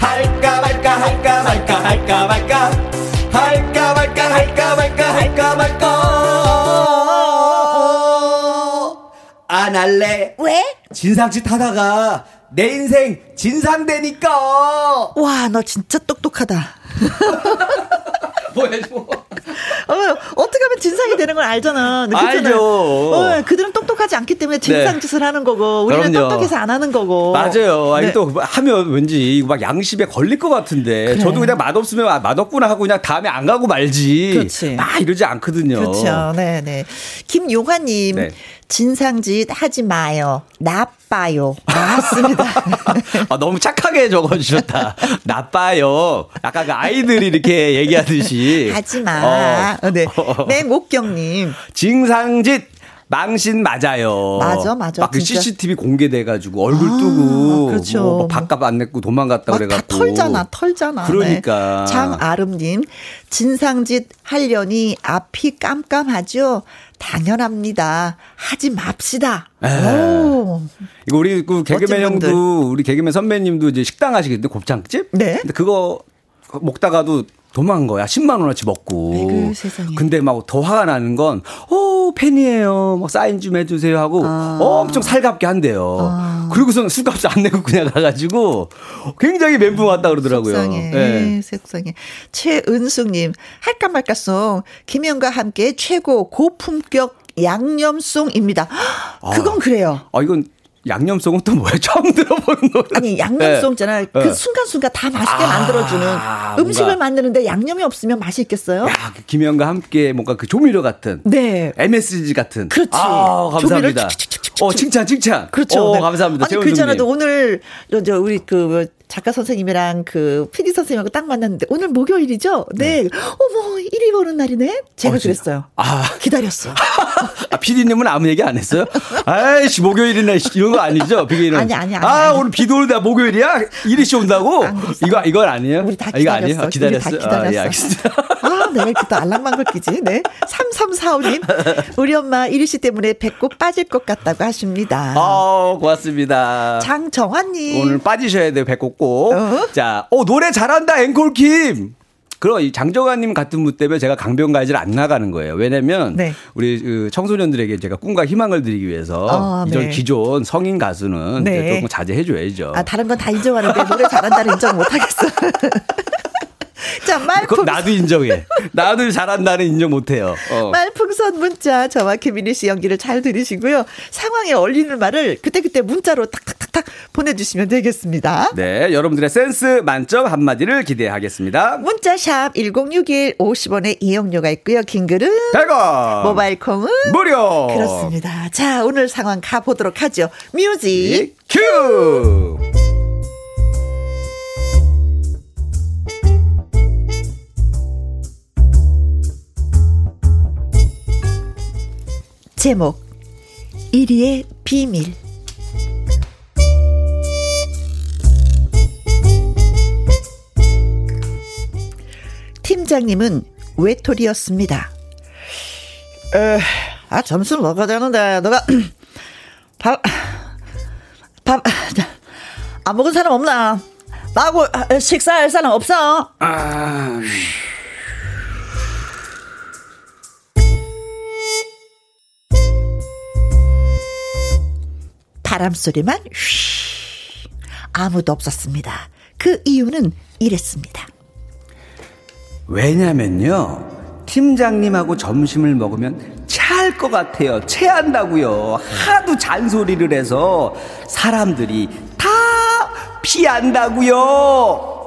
할까 말까 할까 말까 할까 말까. 할까 말까 할까 말까 할까 말까. 안 할래? 왜? 진상짓 하다가 내 인생 진상되니까. 와, 너 진짜 똑똑하다. 不会说 어, 어떻게 하면 진상이 되는 걸 알잖아. 알죠. 어, 그들은 똑똑하지 않기 때문에 진상 짓을 하는 거고, 우리는 그럼요. 똑똑해서 안 하는 거고. 맞아요. 아니 네. 또 하면 왠지 막 양심에 걸릴 것 같은데 그래. 저도 그냥 맛 없으면 아, 맛 없구나 하고 그냥 다음에 안 가고 말지. 그렇지. 막 이러지 않거든요. 그렇죠. 네, 네. 김용화님, 네. 진상짓 하지 마요. 나빠요. 맞습니다. 아, 너무 착하게 적어주셨다. 나빠요. 약간 그 아이들이 이렇게 얘기하듯이. 하지 마. 어. 어, 네. 맹옥경님. 징상짓 망신 맞아요. 맞아, 맞아, 막그 진짜. CCTV 공개돼가지고 얼굴 아, 뜨고 그렇죠. 뭐 밥값 안 냈고 도망갔다 막 그래갖고 다 털잖아, 털잖아. 그러니까. 네. 장아름님, 진상짓 하려니 앞이 깜깜하죠? 당연합니다. 하지 맙시다. 오. 이거 우리 그 개그맨. 형도 우리 개그맨 선배님도 이제 식당 하시거든요 곱창집. 네. 근데 그거 먹다가도 도망간 거야. 10만 원어치 먹고. 아이고, 세상에. 근데 막 더 화가 나는 건, 어, 팬이에요. 막 사인 좀 해주세요 하고 아. 엄청 살갑게 한대요. 그리고서는 술값을 안 내고 그냥 가가지고 굉장히 멘붕 왔다 그러더라고요. 속상해. 예. 속상해. 최은숙님, 할까 말까 송, 김현과 함께 최고 고품격 양념송입니다. 헉, 그건 그래요. 아, 이건 양념송은 또 뭐야? 처음 들어보는 노래. 아니 양념송 있잖아요. 그 네. 순간순간 다 맛있게 아, 만들어주는 음식을. 만드는데 양념이 없으면 맛이 있겠어요? 야, 그 김현과 함께 뭔가 그 조미료 같은. 네. MSG 같은. 그렇지. 아, 감사합니다. 어, 칭찬, 칭찬. 그렇죠. 어, 네. 감사합니다. 아니 형님. 오늘 저, 저 우리 그 작가 선생님이랑 그 PD 선생님하고 딱 만났는데 오늘 목요일이죠? 네. 어머, 일이 보는 날이네? 제가 어? 그랬어요. 아. 기다렸어. 아, 피디님은 아무 얘기 안 했어요? 아이씨, 목요일이나 이런 거 아니죠? 비기는. 아니, 아니, 아니, 아, 아니. 오늘 비도 오는데 목요일이야? 이리 씨 온다고? 이거, 이건 아니에요? 우리 다 아, 이거 아니에요? 기다렸어. 아, 다 기다렸어. 아, 예, 알겠습니다. 아, 내가 이렇게 또 알랑방글 끼지. 네. 3345님. 우리 엄마 이리 씨 때문에 배꼽 빠질 것 같다고 하십니다. 아, 고맙습니다. 장정환님. 오늘 빠지셔야 돼요, 배꼽 꼭. 어? 자, 오, 노래 잘한다, 앵콜 킴! 그럼 이 장정환님 같은 분 때문에 제가 강변가이즈를 안 나가는 거예요. 왜냐면 네. 우리 그 청소년들에게 제가 꿈과 희망을 드리기 위해서 아, 이전 네. 기존 성인 가수는 네. 조금 자제해 줘야죠. 아, 다른 건 다 인정하는데 노래 잘한다는 인정 못 하겠어. 자, 그럼 말풍, 나도 인정해. 나도 잘한다는 인정 못해요. 어. 말풍선 문자 저와 김민희 씨 연기를 잘 들으시고요. 상황에 어울리는 말을 그때그때 문자로 탁탁탁탁 보내주시면 되겠습니다. 네, 여러분들의 센스 만점 한마디를 기대하겠습니다. 문자샵 1061 50원의 이용료가 있고요. 긴 글은 100원! 모바일 콩은 무료! 그렇습니다. 자, 오늘 상황 가보도록 하죠. 뮤직. 큐! 제목 1위의 비밀 팀장님은 외톨이였습니다. 에, 아 점심 먹어야 되는데 너가 밥, 밥, 안 먹은 사람 없나? 나하고 식사할 사람 없어? 아, 바람 소리만 휘 아무도 없었습니다. 그 이유는 이랬습니다. 왜냐면요. 팀장님하고 점심을 먹으면 체할 것 같아요. 체한다고요. 하도 잔소리를 해서 사람들이 다 피한다고요.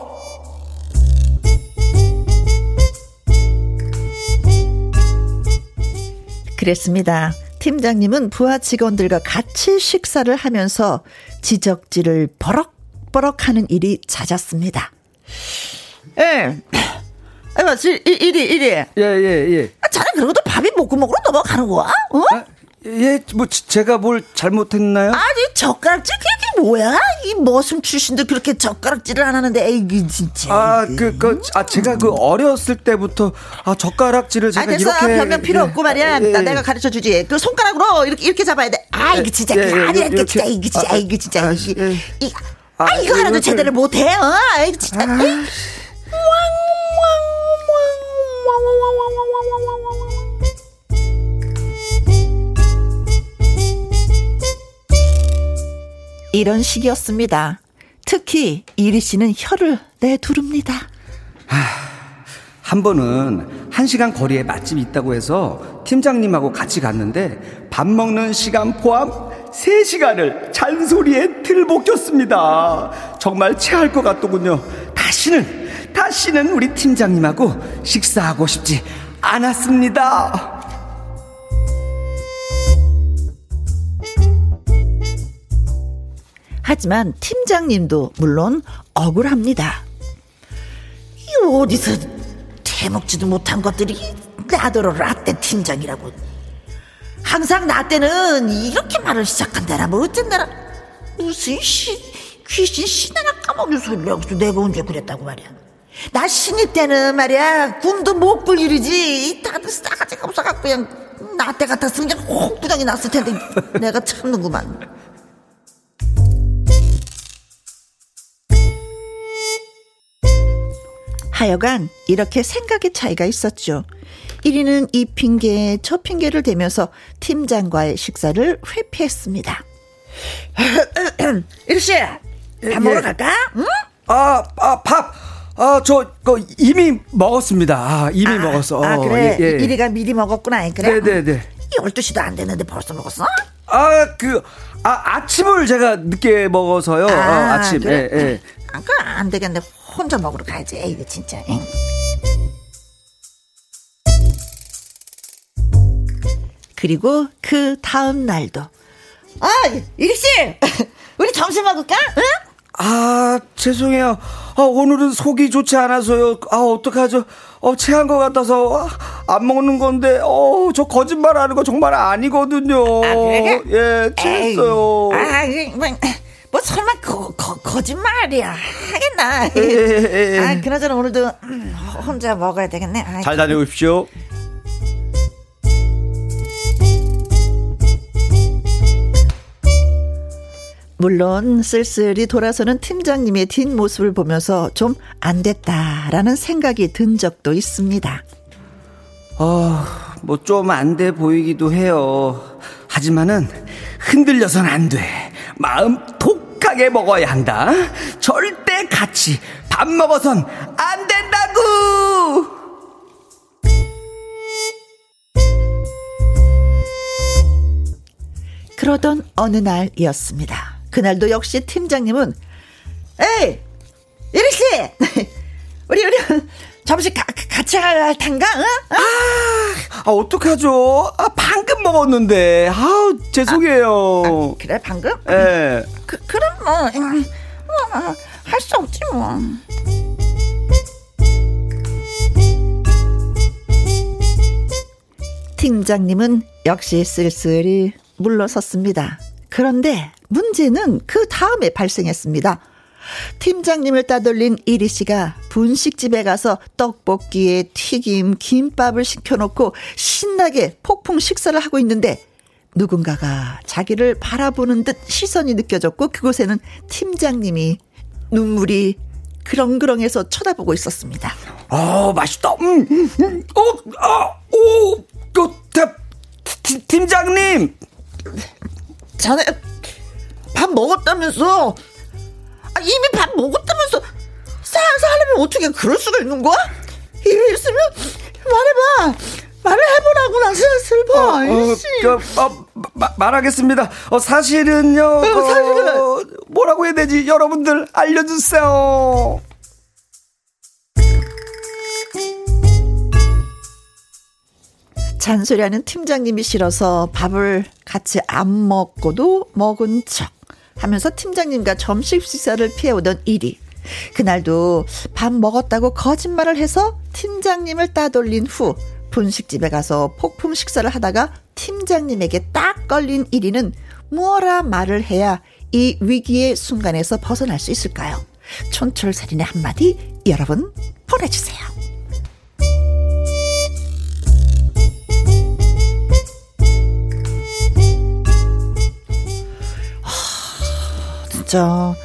그랬습니다. 팀장님은 부하 직원들과 같이 식사를 하면서 지적질을 버럭버럭 하는 일이 잦았습니다. 예. 아이고, 지- 이- 이리, 이리. 예, 예, 예. 아, 자네 그러고도 밥이 목구멍으로 넘어가는 거야? 어? 아, 예, 뭐 지- 제가 뭘 잘못했나요? 아니, 젓가락질 뭐야? 이 머슴 출신도 그렇게 젓가락질을 안 하는데, 에이, 진짜. 아, 그, 그, 아, 제가 그 어렸을 때부터, 아, 젓가락질을 아, 제가 됐어. 이렇게. 변명 필요 예, 없고 말이야. 예, 나 예. 내가 가르쳐 주지. 그 손가락으로 이렇게 이렇게 잡아야 돼. 아, 이거 진짜 예, 예, 아니라니까 이렇게. 진짜 이거 진짜 아, 이거 진짜 아, 이게 예. 이 아, 아, 이거 하나도. 제대로 못 해. 어? 아이 진짜. 에 이. 이런 식이었습니다. 특히 이리 씨는 혀를 내두릅니다. 한 번은 한 시간 거리에 맛집이 있다고 해서 팀장님하고 같이 갔는데 밥 먹는 시간 포함 3시간을 잔소리에 들볶였습니다. 정말 체할 것 같더군요. 다시는, 다시는 우리 팀장님하고 식사하고 싶지 않았습니다. 하지만 팀장님도 물론 억울합니다. 이 어디서 대먹지도 못한 것들이 나더러 라떼 팀장이라고. 항상 나 때는 이렇게 말을 시작한다라 뭐 어쩐다라 무슨 시, 귀신 신하나 까먹는 소리를 여기서 내가 언제 그랬다고 말이야. 나 신입 때는 말이야 꿈도 못 꿀 일이지 다들 싸가지가 없어갖고 그냥 나때 같았으면 그냥 홍두장이 났을 텐데 내가 참는구만. 하여간 이렇게 생각의 차이가 있었죠. 1위는 이 핑계 저 핑계를 대면서 팀장과의 식사를 회피했습니다. 일씨 밥 먹으러 갈까? 응? 아, 아, 밥! 아, 저, 그, 이미 먹었습니다. 아, 이미 먹었어. 아 어, 그래 예, 예. 이리가 미리 먹었구나 그래? 네네네. 12시도 안 됐는데 벌써 먹었어? 아, 그, 아, 아침을 제가 늦게 먹어서요. 아, 아, 아침. 그래? 예, 예. 아, 그안 되겠네 혼자 먹으러 가야지 이거 진짜 응. 그리고 그 다음 날도 아 일씨 우리 점심 먹을까? 응? 아, 죄송해요. 아, 오늘은 속이 좋지 않아서요. 아, 어떡하죠? 어, 체한 것 같아서 아, 안 먹는 건데, 어, 저 거짓말 하는 거 정말 아니거든요. 아, 그래? 예, 체했어요. 아, 뭐, 뭐 설마 거, 거, 거짓말이야 하겠나? 예, 예, 예. 아, 그나저나 오늘도 음, 혼자 먹어야 되겠네. 아, 잘 다녀오십시오. 물론 쓸쓸히 돌아서는 팀장님의 뒷모습을 보면서 좀 안 됐다라는 생각이 든 적도 있습니다. 아, 뭐좀 안 돼 보이기도 해요. 하지만은 흔들려선 안 돼. 마음 독하게 먹어야 한다. 절대 같이 밥 먹어선 안 된다고! 그러던 어느 날이었습니다. 그날도 역시 팀장님은 에이 이리 씨 우리 우리 점심 가, 같이 할 텐가? 응? 아, 어떡하죠? 아, 방금 먹었는데. 아우, 죄송해요. 그래 방금? 예. 그, 그럼 뭐, 음, 뭐, 할수 없지 뭐. 팀장님은 역시 쓸쓸히 물러섰습니다. 그런데 문제는 그 다음에 발생했습니다. 팀장님을 따돌린 이리 씨가 분식집에 가서 떡볶이에 튀김, 김밥을 시켜놓고 신나게 폭풍 식사를 하고 있는데 누군가가 자기를 바라보는 듯 시선이 느껴졌고 그곳에는 팀장님이 눈물이 그렁그렁해서 쳐다보고 있었습니다. 아, 맛있다. 음, 음, 음. 어, 아, 오, 또, 대, 팀, 팀장님. 자네 밥 먹었다면서? 아, 이미 밥 먹었다면서 사, 사람이 어떻게 그럴 수가 있는 거야? 이게 있으면 말해봐 말을 해보라고 나 슬퍼 어, 아이씨 그, 어, 마, 말하겠습니다. 어, 사실은요. 사실은. 어, 뭐라고 해야 되지? 여러분들 알려주세요. 잔소리하는 팀장님이 싫어서 밥을 같이 안 먹고도 먹은 척 하면서 팀장님과 점심 식사를 피해오던 일이 그날도 밥 먹었다고 거짓말을 해서 팀장님을 따돌린 후 분식집에 가서 폭풍 식사를 하다가 팀장님에게 딱 걸린 1위는 뭐라 말을 해야 이 위기의 순간에서 벗어날 수 있을까요? 촌철살인의 한마디 여러분 보내주세요. 진짜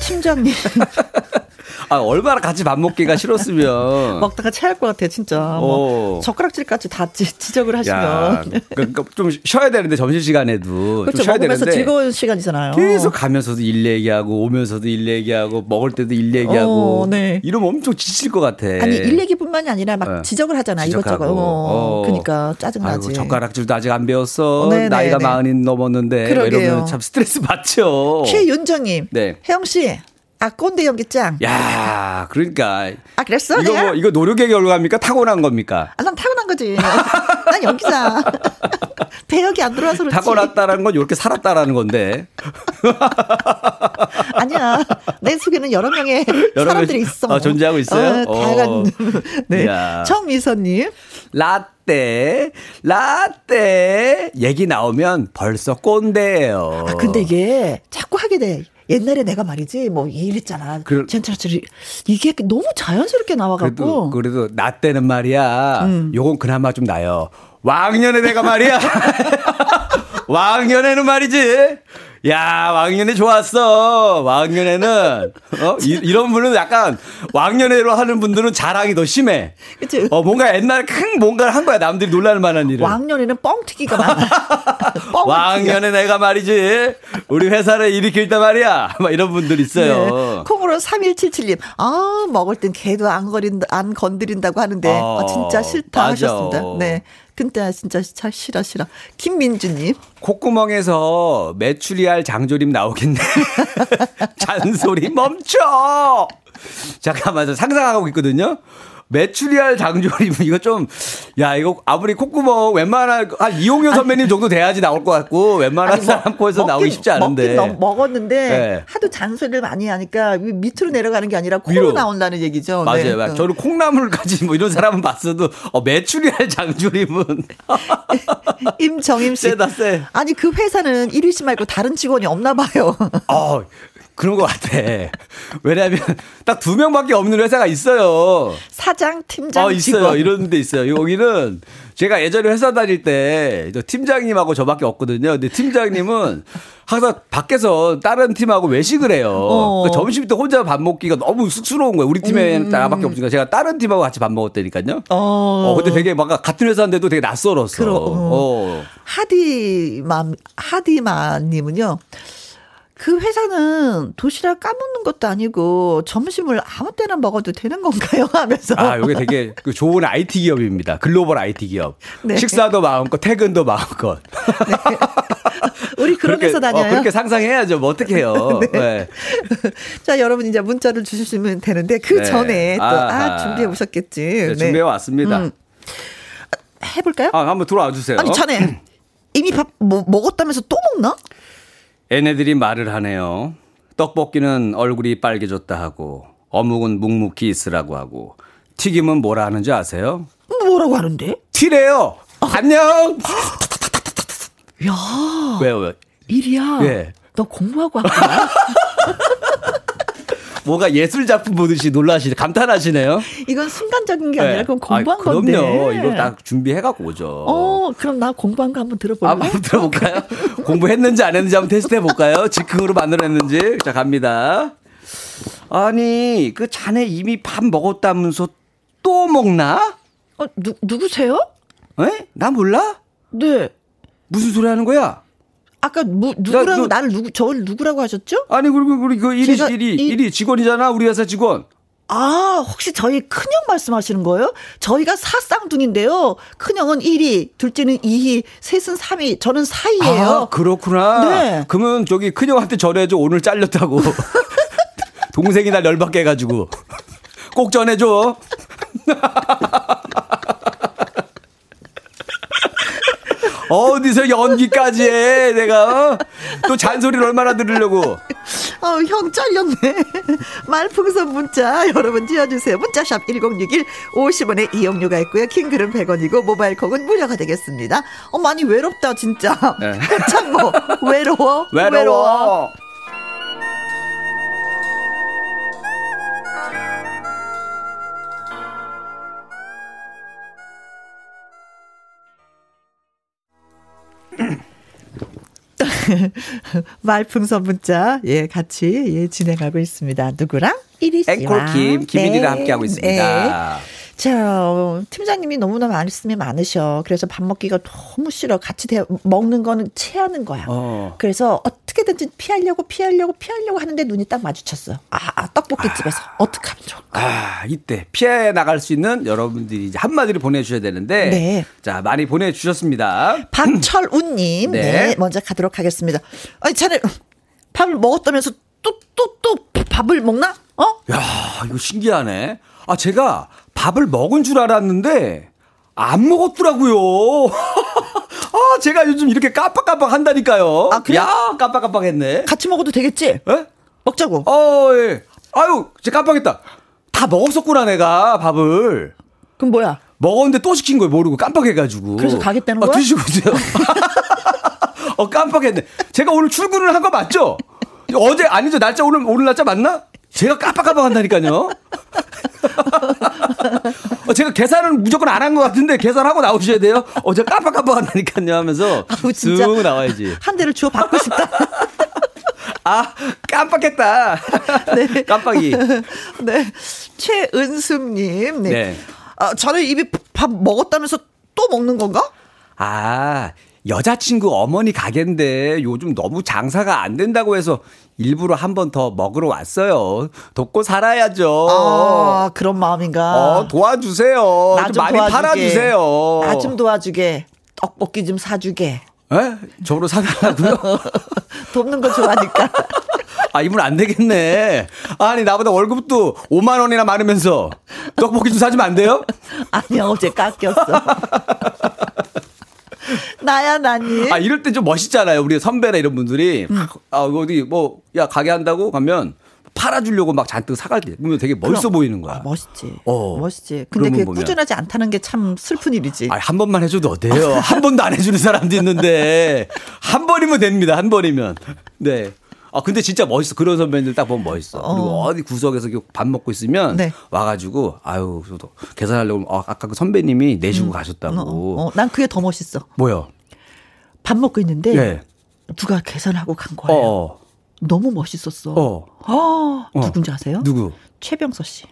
팀장님 아, 얼마나 같이 밥 먹기가 싫었으면. 먹다가 체할 것 같아 진짜 어. 뭐 젓가락질까지 다 지, 지적을 하시면 네. 야, 그러니까 좀 쉬어야 되는데 점심시간에도 그렇죠 좀 쉬어야 되는데 즐거운 시간이잖아요. 계속 가면서도 일 얘기하고 오면서도 일 얘기하고 먹을 때도 일 얘기하고 어, 네. 이러면 엄청 지칠 것 같아. 아니 일 얘기뿐만이 아니라 막 어. 지적을 하잖아. 이것저것. 어, 어. 그러니까 짜증 나지. 아이고, 젓가락질도 아직 안 배웠어. 어, 네네, 나이가 네. 마흔이 넘었는데 그러게요. 이러면 참 스트레스 받죠. 최윤정님, 네. 혜영 씨, 아 꼰대 연기짱. 야, 그러니까 아 그랬어? 이거? 뭐 이거 노력의 결과입니까? 타고난 겁니까? 아, 난 타고난 거지. 난 연기자. 배역이 안 들어와서 그렇지. 타고났다라는 건 이렇게 살았다라는 건데. 아니야. 내 속에는 여러 명의 여러 사람들이 명- 있어. 아, 존재하고 있어요? 어, 다양한. 어. 네. 이야. 정미선님. 라떼, 라떼 얘기 나오면 벌써 꼰대예요. 아, 근데 이게 자꾸 하게 돼. 옛날에 내가 말이지, 뭐, 이랬잖아. 그- 젠틀처리 이게 너무 자연스럽게 그래도 나와갖고. 그래도 나 때는 말이야. 음. 요건 그나마 좀 나요. 왕년에 내가 말이야. 왕년에는 말이지. 야, 왕년에 좋았어. 왕년에는 어 이, 이런 분은 약간 왕년에로 하는 분들은 자랑이 더 심해. 그치? 어 뭔가 옛날 큰 뭔가를 한 거야. 남들이 놀랄 만한 일을. 왕년에는 뻥튀기가 많아. 왕년에 내가 말이지. 우리 회사를 일으킬 때 말이야. 막 이런 분들 있어요. 네. 콩으로 3177님. 아, 먹을 땐 개도 안 거린다, 안 건드린다고 하는데. 어, 아, 진짜 싫다 맞아. 하셨습니다. 네. 근데 진짜 참 싫어, 싫어. 김민주님. 콧구멍에서 메추리알 장조림 나오겠네. 잔소리 멈춰! 잠깐만, 저 상상하고 있거든요. 메추리알 장조림 이거 좀 야 이거 아무리 콧구멍 웬만한 한 이용효 선배님 정도 돼야지 나올 것 같고 웬만한 아니, 뭐, 사람 코에서 나오기 쉽지 않은데. 넘- 먹었는데 네. 하도 잔소리를 많이 하니까 위- 밑으로 내려가는 게 아니라 코로 위로. 나온다는 얘기죠. 맞아요. 네. 맞아요. 저는 콩나물까지 뭐 이런 사람은 봤어도 어, 메추리알 장조림은 임정임 씨. 세다 세. 아니 그 회사는 1위 씨 말고 다른 직원이 없나 봐요. 어 그런 것 같아. 왜냐하면 딱 두 명밖에 없는 회사가 있어요. 사장, 팀장, 어, 있어요. 직원. 이런 데 있어요. 여기는 제가 예전에 회사 다닐 때, 저 팀장님하고 저밖에 없거든요. 근데 팀장님은 항상 밖에서 다른 팀하고 외식을 해요. 어. 그러니까 점심 때 혼자 밥 먹기가 너무 쑥스러운 거예요. 우리 팀에 나밖에 없으니까 제가 다른 팀하고 같이 밥 먹었다니까요. 음. 어. 어, 근데 되게 막 같은 회사인데도 되게 낯설었어. 그럼, 어. 하디맘 하디마님은요. 그 회사는 도시락 까먹는 것도 아니고 점심을 아무 때나 먹어도 되는 건가요? 하면서 아, 요게 되게 그 좋은 IT 기업입니다. 글로벌 IT 기업. 네. 식사도 마음껏, 퇴근도 마음껏. 우리 그런 그렇게, 회사 다녀요. 어, 그렇게 상상해야죠. 뭐 어떻게 해요. 네. 자, 여러분 이제 문자를 주시면 되는데 그 네. 전에 또 아, 아하. 준비해 오셨겠지. 네, 준비해 왔습니다. 음. 해볼까요? 아, 한번 들어와 주세요. 아니 자네 이미 밥 뭐, 먹었다면서 또 먹나? 애네들이 말을 하네요. 떡볶이는 얼굴이 빨개졌다 하고 어묵은 묵묵히 있으라고 하고 튀김은 뭐라 하는지 아세요? 뭐라고 하는데? 튀래요. 안녕. 야 왜요? 왜? 일이야. 예. 너 공부하고 왔구나. 뭐가 예술 작품 보듯이 놀라시네. 감탄하시네요. 이건 순간적인 게 아니라 그건 공부한 아, 건데. 그럼요. 이거 딱 준비해갖고 오죠. 어, 그럼 나 공부한 거 한번 들어볼래? 아, 한번 들어볼까요? 공부했는지 안 했는지 한번 테스트 해볼까요? 즉흥으로 만들어냈는지. 자, 갑니다. 아니, 그 자네 이미 밥 먹었다면서 또 먹나? 어, 누, 누구세요? 에? 나 몰라? 네. 무슨 소리 하는 거야? 아까 뭐, 누구라고, 너- 나를 누구, 저를 누구라고 하셨죠? 아니, 그리고 우리 그 일이, 일이, 이- 일이 직원이잖아. 우리 회사 직원. 아, 혹시 저희 큰형 말씀하시는 거예요? 저희가 사쌍둥인데요. 큰형은 1위, 둘째는 2위, 셋은 3위, 저는 4위예요. 아, 그렇구나. 네. 그러면 저기 큰형한테 전해줘. 오늘 잘렸다고. 동생이 날 열받게 해가지고. 꼭 전해줘. 어디서 연기까지 해, 내가. 어? 또 잔소리를 얼마나 들으려고. 어, 형 잘렸네. 말풍선 문자 여러분 띄워주세요. 문자샵 1061 50원의 이용료가 있고요. 킹글은 100원이고 모바일 콩은 무료가 되겠습니다. 어, 많이 외롭다 진짜. 네. 참 뭐, 외로워. 외로워. 말풍선 문자 예 같이 예 진행하고 있습니다. 누구랑? 이리 씨와 앵콜 김, 김인이랑 함께하고 있습니다. 네. 자, 어, 팀장님이 너무나 말씀이 많으셔. 그래서 밥 먹기가 너무 싫어. 같이 대, 먹는 거는 체하는 거야. 어. 그래서 어떻게든지 피하려고 피하려고 피하려고 하는데 눈이 딱 마주쳤어. 아, 아, 떡볶이집에서 어떻게 하면 좋을까? 아, 이때 피해 나갈 수 있는 여러분들이 이제 한마디를 보내주셔야 되는데. 네. 자, 많이 보내주셨습니다. 박철우님, 네. 네. 먼저 가도록 하겠습니다. 아니, 자네 밥을 먹었다면서 또 또 또 밥을 먹나? 어? 야, 이거 신기하네. 아, 제가 밥을 먹은 줄 알았는데, 안 먹었더라고요. 아, 제가 요즘 이렇게 깜빡깜빡 한다니까요. 아, 그래요? 야, 깜빡깜빡 했네. 같이 먹어도 되겠지? 에? 먹자고. 어, 예. 아유, 제가 깜빡했다. 다 먹었었구나, 내가, 밥을. 그럼 뭐야? 먹었는데 또 시킨 거예요, 모르고. 깜빡해가지고. 그래서 가겠다는 아, 거야? 드시고 오세요. 어, 깜빡했네. 제가 오늘 출근을 한 거 맞죠? 어제, 아니죠. 날짜, 오늘, 오늘 날짜 맞나? 제가 깜빡깜빡 한다니까요. 어, 제가 계산을 무조건 안 한 것 같은데 계산하고 나오셔야 돼요. 어, 제가 깜빡깜빡 한다니까요 하면서 아우, 진짜. 쑥 나와야지. 한 대를 주워 받고 싶다. 아, 깜빡했다. 네. 깜빡이. 네. 최은숙님. 네. 네. 아, 저는 입이 밥 먹었다면서 또 먹는 건가? 아, 여자친구 어머니 가게인데 요즘 너무 장사가 안 된다고 해서 일부러 한 번 더 먹으러 왔어요. 돕고 살아야죠. 아, 그런 마음인가? 어, 도와주세요. 나좀좀 많이 도와주게. 팔아주세요. 나 좀 도와주게. 떡볶이 좀 사주게. 에? 저로 사달라고요? 돕는 거 좋아하니까. 아, 이분 안 되겠네. 아니, 나보다 월급도 5만 원이나 많으면서 떡볶이 좀 사주면 안 돼요? 아니, 어제 깎였어. 나야, 나니. 아, 이럴 때 좀 멋있잖아요. 우리 선배나 이런 분들이. 아, 어디 뭐, 야, 가게 한다고 가면 팔아주려고 막 잔뜩 사갈 때. 그러면 되게 멋있어 그럼. 보이는 거야. 아, 멋있지. 어. 멋있지. 근데 그게 분 보면. 꾸준하지 않다는 게 참 슬픈 일이지. 아, 한 번만 해줘도 어때요? 한 번도 안 해주는 사람도 있는데 한 번이면 됩니다. 한 번이면. 네. 아 근데 진짜 멋있어. 그런 선배님들 딱 보면 멋있어. 그리고 어. 어디 구석에서 밥 먹고 있으면 네. 와가지고 아유 저도 계산하려고 어, 아까 그 선배님이 내주고 가셨다고. 어, 어, 난 그게 더 멋있어. 뭐요? 밥 먹고 있는데 예. 누가 계산하고 간 어. 거예요. 어. 너무 멋있었어. 어. 아, 어. 누군지 아세요? 누구? 최병서 씨.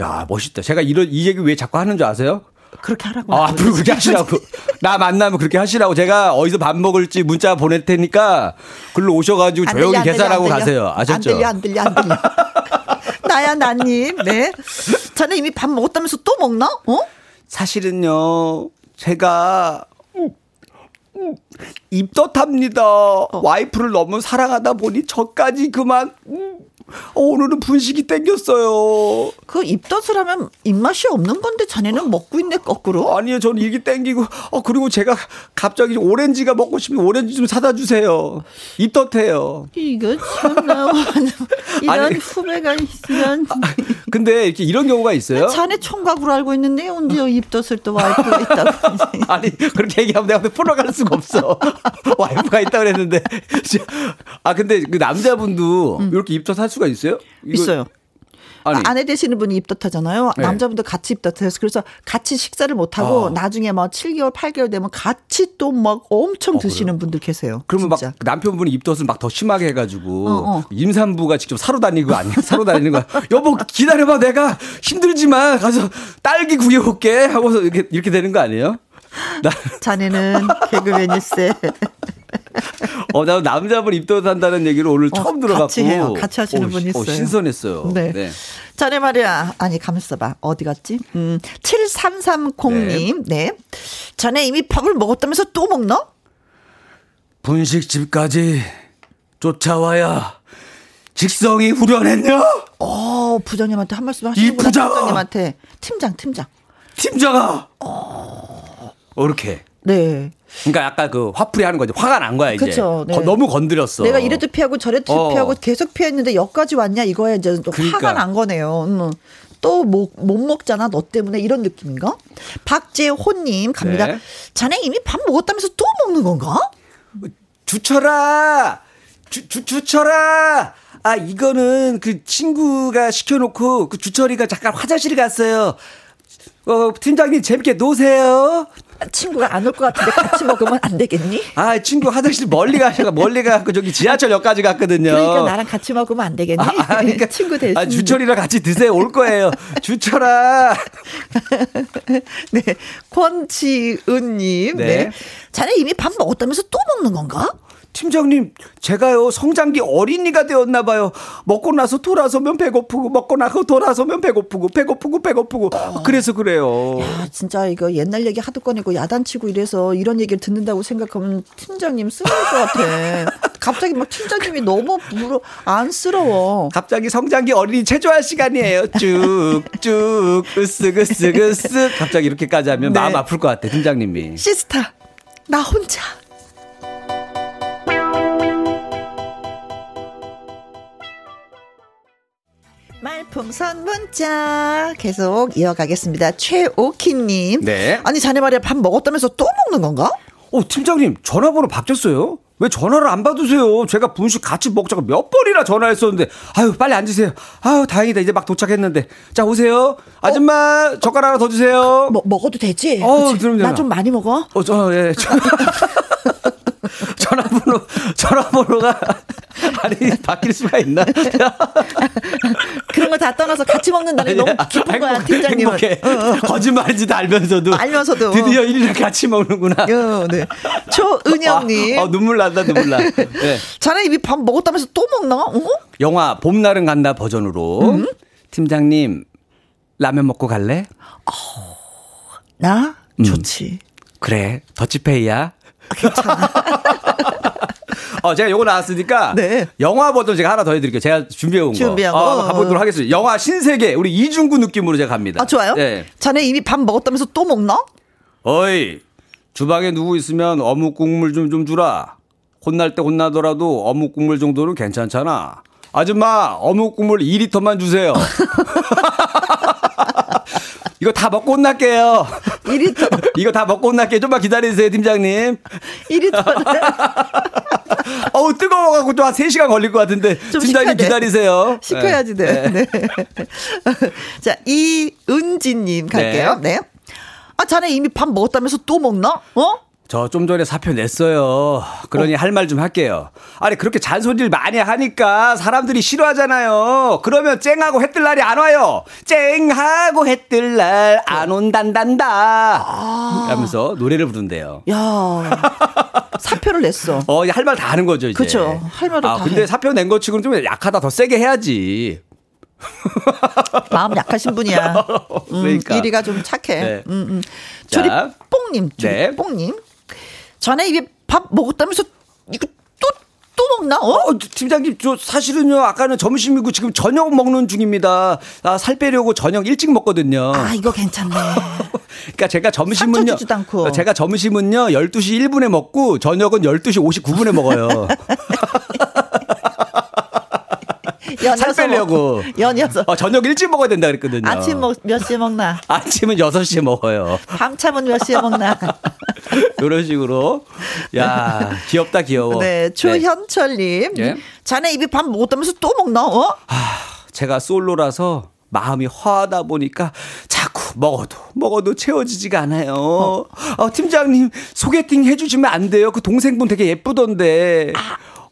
야 멋있다. 제가 이런 이 얘기 왜 자꾸 하는 줄 아세요? 그렇게 하라고. 아, 앞으로 그렇게 하시라고. 나 만나면 그렇게 하시라고. 제가 어디서 밥 먹을지 문자 보낼 테니까 글로 오셔가지고 안 조용히 들려, 계산하고 들려. 가세요. 아셨죠? 안 들려, 안 들려, 안 들려. 나야, 나님. 네. 자네 이미 밥 먹었다면서 또 먹나? 어? 사실은요, 제가 입덧합니다. 와이프를 너무 사랑하다 보니 저까지 그만. 음, 오늘은 분식이 땡겼어요. 그 입덧을 하면 입맛이 없는 건데 자네는 먹고 있네, 거꾸로. 아니요, 저는 이게 땡기고, 어, 그리고 제가 갑자기 오렌지가 먹고 싶으면 오렌지 좀 사다 주세요. 입덧해요. 이거 참나. 이런 아니. 후배가 있으면. 근데 이렇게 이런 경우가 있어요? 자네 총각으로 알고 있는데 언제 입덧을 또 와이프가 있다고. 아니 그렇게 얘기하면 내가 풀어갈 수가 없어. 와이프가 있다 그랬는데. 아 근데 그 남자분도 이렇게 입덧 할 수가 있어요? 이거- 있어요. 아니 아내 되시는 분이 입덧하잖아요. 네. 남자분도 같이 입덧해서 그래서 같이 식사를 못 하고 어. 나중에 막 7개월, 8개월 되면 같이 또 막 엄청 드시는 분들 계세요. 그러면 진짜. 막 남편분이 입덧을 막 더 심하게 해가지고 어, 어. 임산부가 직접 사러 다니는 거 아니야? 사러 다니는 거야. 여보 기다려봐 내가 힘들지만 가서 딸기 구겨올게 하고서 이렇게 이렇게 되는 거 아니에요? 나, 자네는 개그맨일세. 어, 나 남자분 입덧한다는 얘기를 오늘 어, 처음 들어봤고. 같이 해요. 같이 하시는 어, 분이 시- 어, 있어요. 신선했어요. 네. 자네 말이야. 아니, 가만있어 봐. 어디 갔지? 음, 7330님. 네. 자네 이미 밥을 먹었다면서 또 먹나? 분식집까지 쫓아와야 직성이 후련했냐? 어, 부장님한테 한 말씀 하시는구나. 부장아! 부장님한테. 팀장, 팀장. 팀장아. 어, 이렇게. 네. 그러니까 약간 그 화풀이 하는 거지. 화가 난 거야 이제. 그쵸, 네. 거- 너무 건드렸어. 내가 이래도 피하고 저래도 어. 피하고 계속 피했는데 여기까지 왔냐 이거야 이제 또 그러니까. 화가 난 거네요. 음. 또못 못 먹잖아 너 때문에 이런 느낌인가? 박재호님 갑니다. 네. 자네 이미 밥 먹었다면서 또 먹는 건가? 주철아. 주, 주, 주철아. 아, 이거는 그 친구가 시켜놓고 그 주철이가 잠깐 화장실 갔어요. 어, 팀장님 재밌게 노세요. 친구가 안 올 것 같은데 같이 먹으면 안 되겠니? 아, 친구 화장실 멀리 가셔가 멀리 가고 저기 지하철역까지 갔거든요. 그러니까 나랑 같이 먹으면 안 되겠니? 아, 아, 그러니까 친구 대신. 아, 주철이랑 같이 드세요. 올 거예요. 주철아. 네. 권지은 님. 네. 네. 자네 이미 밥 먹었다면서 또 먹는 건가? 팀장님, 제가요, 성장기 어린이가 되었나 봐요. 먹고 나서 돌아서면 배고프고, 먹고 나서 돌아서면 배고프고, 배고프고, 배고프고. 그래서 그래요. 야, 진짜 이거 옛날 얘기 하도 꺼내고 야단치고 이래서 이런 얘기를 듣는다고 생각하면 팀장님 쓰러울 것 같아. 갑자기 막 팀장님이 너무 물어, 안쓰러워. 갑자기 성장기 어린이 체조할 시간이에요. 쭉, 쭉, 으쓱, 으쓱, 으쓱. 갑자기 이렇게까지 하면 네. 마음 아플 것 같아, 팀장님이. 시스타, 나 혼자. 풍선 문자 계속 이어가겠습니다. 최오키님. 네. 아니 자네 말이야 밥 먹었다면서 또 먹는 건가? 어, 팀장님, 전화번호 바뀌었어요? 왜 전화를 안 받으세요? 제가 분식 같이 먹자고 몇 번이나 전화했었는데, 아유, 빨리 앉으세요. 아유, 다행이다. 이제 막 도착했는데. 자, 오세요. 아줌마, 젓가락 하나 더 주세요. 뭐 먹어도 되지? 어, 그럼요. 나좀 많이 먹어. 어, 저, 예. 저, 전화번호, 전화번호가, 아니, 바뀔 수가 있나? 그런 거 다 떠나서 같이 먹는다는 게 너무 기쁜 거야 행복- 팀장님은. 행복해. 어, 어. 거짓말인지도 알면서도. 알면서도. 드디어 일이랑 같이 먹는구나. 어, 네. 조은영님. 아, 어, 눈물 난다, 눈물 나. 네. 자네 이미 밥 먹었다면서 또 먹나? 어? 영화 봄날은 간다 버전으로. 음? 팀장님, 라면 먹고 갈래? 나 음. 좋지. 그래, 더치페이야. 괜찮아. 어, 제가 요거 나왔으니까 네. 영화 버전 제가 하나 더 해드릴게요. 제가 준비해온 거. 준비한 어, 거. 가보도록 하겠습니다. 영화 신세계 우리 이중구 느낌으로 제가 갑니다. 아, 좋아요? 네. 자네 이미 밥 먹었다면서 또 먹나? 어이 주방에 누구 있으면 어묵 국물 좀 좀 주라. 혼날 때 혼나더라도 어묵 국물 정도는 괜찮잖아. 아줌마 어묵 국물 2리터만 주세요. 이거 다 먹고 혼날게요. 1리터, 이거 다 먹고 혼날게요. 좀만 기다리세요, 팀장님. 1리터. 어우, 뜨거워갖고 또 한 3시간 걸릴 것 같은데. 좀 팀장님. 기다리세요. 시켜야지 돼. 네. 자, 이은지님 갈게요. 네. 아, 자네 이미 밥 먹었다면서 또 먹나? 어? 저 좀 전에 사표 냈어요. 그러니 할말 좀 할게요. 아니 그렇게 잔소리를 많이 하니까 사람들이 싫어하잖아요. 그러면 쨍하고 해뜰 날이 안 와요. 쨍하고 해뜰 날 안 온단단다. 하면서 노래를 부른대요. 야 사표를 냈어. 어, 할 말 다 하는 거죠, 이제. 그쵸. 할 말을 아, 다 근데 해. 사표 낸거 치고는 좀 약하다. 더 세게 해야지. 마음 약하신 분이야. 음, 그러니까. 이리가 좀 착해. 네. 음, 음. 자. 조리 뽕님, 조리 네. 뽕님. 전에 입에 밥 먹었다면서 이거 또, 또 먹나? 어? 어, 팀장님, 저 사실은요, 아까는 점심이고 지금 저녁 먹는 중입니다. 아, 살 빼려고 저녁 일찍 먹거든요. 아, 이거 괜찮네. 그러니까 제가 점심은요. 않고. 제가 점심은요, 12시 1분에 먹고 저녁은 12시 59분에 먹어요. 살 빼려고. 먹- 연이어서. 어, 저녁 일찍 먹어야 된다 그랬거든요. 아침 먹, 몇 시에 먹나? 아침은 6시에 먹어요. 밤참은 몇 시에 먹나? 이런 식으로. 야, 귀엽다, 귀여워. 네, 조현철님. 예. 자네 입에 밥 먹었다면서 또 먹나? 어? 제가 솔로라서 마음이 화하다 보니까 자꾸 먹어도 먹어도 채워지지가 않아요. 어, 팀장님 소개팅 해주시면 안 돼요? 그 동생분 되게 예쁘던데.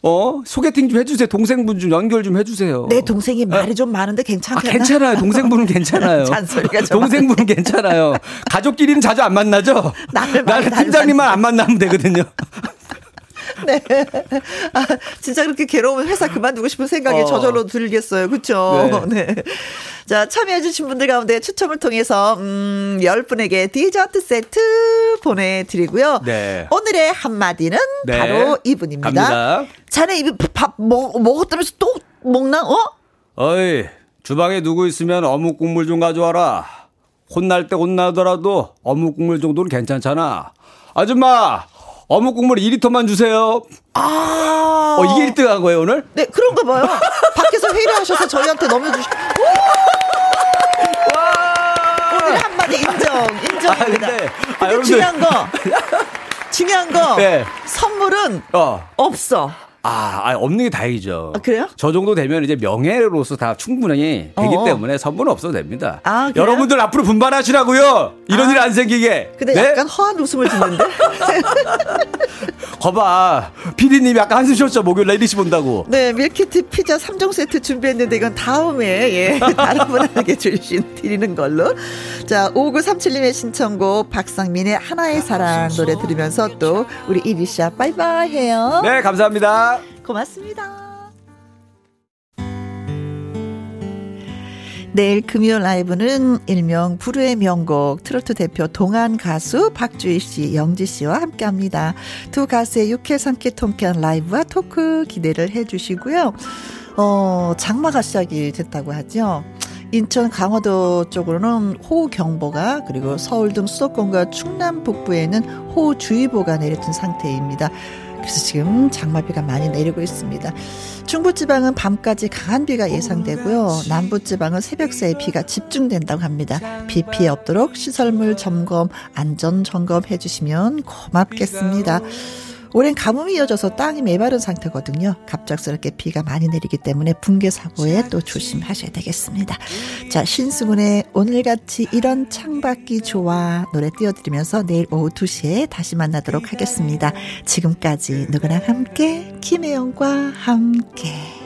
어 소개팅 좀 해주세요. 동생분 좀 연결 좀 해주세요. 내 동생이 말이 좀 많은데 아, 괜찮겠나? 괜찮아요. 동생분은 괜찮아요. 잔소리가 좀 동생분은 괜찮아요. 가족끼리는 자주 안 만나죠? 나를 나는 팀장님만 안 만나면 되거든요. 네. 아, 진짜 그렇게 괴로우면 회사 그만두고 싶은 생각이 어. 저절로 들겠어요. 그쵸? 네. 자, 참여해 주신 분들 가운데 추첨을 통해서, 음, 10분에게 디저트 세트 보내 드리고요. 네. 오늘의 한마디는 네. 바로 이분입니다. 갑니다. 자네 입에 밥 먹, 먹었다면서 또 먹나? 어? 어이, 주방에 누구 있으면 어묵 국물 좀 가져와라. 혼날 때 혼나더라도 어묵 국물 정도는 괜찮잖아. 아줌마, 어묵 국물 2리터만 주세요. 아. 어, 이게 1등 한 거예요, 오늘? 네, 그런가 봐요. 밖에서 회의를 하셔서 저희한테 넘겨주시. 오늘 한마디 인정, 인정입니다. 아, 근데, 아, 근데 여러분들. 중요한 거, 중요한 거, 네. 선물은 어. 없어. 아, 아, 없는 게 다행이죠. 아, 그래요? 저 정도 되면 이제 명예로서 다 충분히 되기 어. 때문에 선물은 없어도 됩니다. 아, 그래요? 여러분들 앞으로 분발하시라고요. 이런 일안 생기게. 근데 네? 약간 허한 웃음을 짓는데? 거봐. 피디님이 아까 한숨 쉬었죠. 목요일 날 이리시 본다고. 네, 밀키트 피자 3종 세트 준비했는데 이건 다음에, 예, 다른 분에게 주신, 드리는 걸로. 자, 5937님의 신청곡 박상민의 하나의 사랑 노래 들으면서 또 우리 이리샤 바이바이 해요. 네, 감사합니다. 고맙습니다. 내일 금요 라이브는 일명 부르의 명곡 트로트 대표 동안 가수 박주희 씨, 영지 씨와 함께 합니다. 두 가수의 육회 삼계 통쾌한 라이브와 토크 기대를 해 주시고요. 어, 장마가 시작이 됐다고 하죠. 인천 강화도 쪽으로는 호우경보가 그리고 서울 등 수도권과 충남 북부에는 호우주의보가 내려진 상태입니다. 그래서 지금 장마비가 많이 내리고 있습니다. 중부지방은 밤까지 강한 비가 예상되고요. 남부지방은 새벽 사이 비가 집중된다고 합니다. 비 피해 없도록 시설물 점검, 안전 점검해 주시면 고맙겠습니다. 올해는 가뭄이 이어져서 땅이 메마른 상태거든요. 갑작스럽게 비가 많이 내리기 때문에 붕괴 사고에 또 조심하셔야 되겠습니다. 자, 신승훈의 오늘같이 이런 창밖이 좋아 노래 띄워드리면서 내일 오후 2시에 다시 만나도록 하겠습니다. 지금까지 누구랑 함께 김혜영과 함께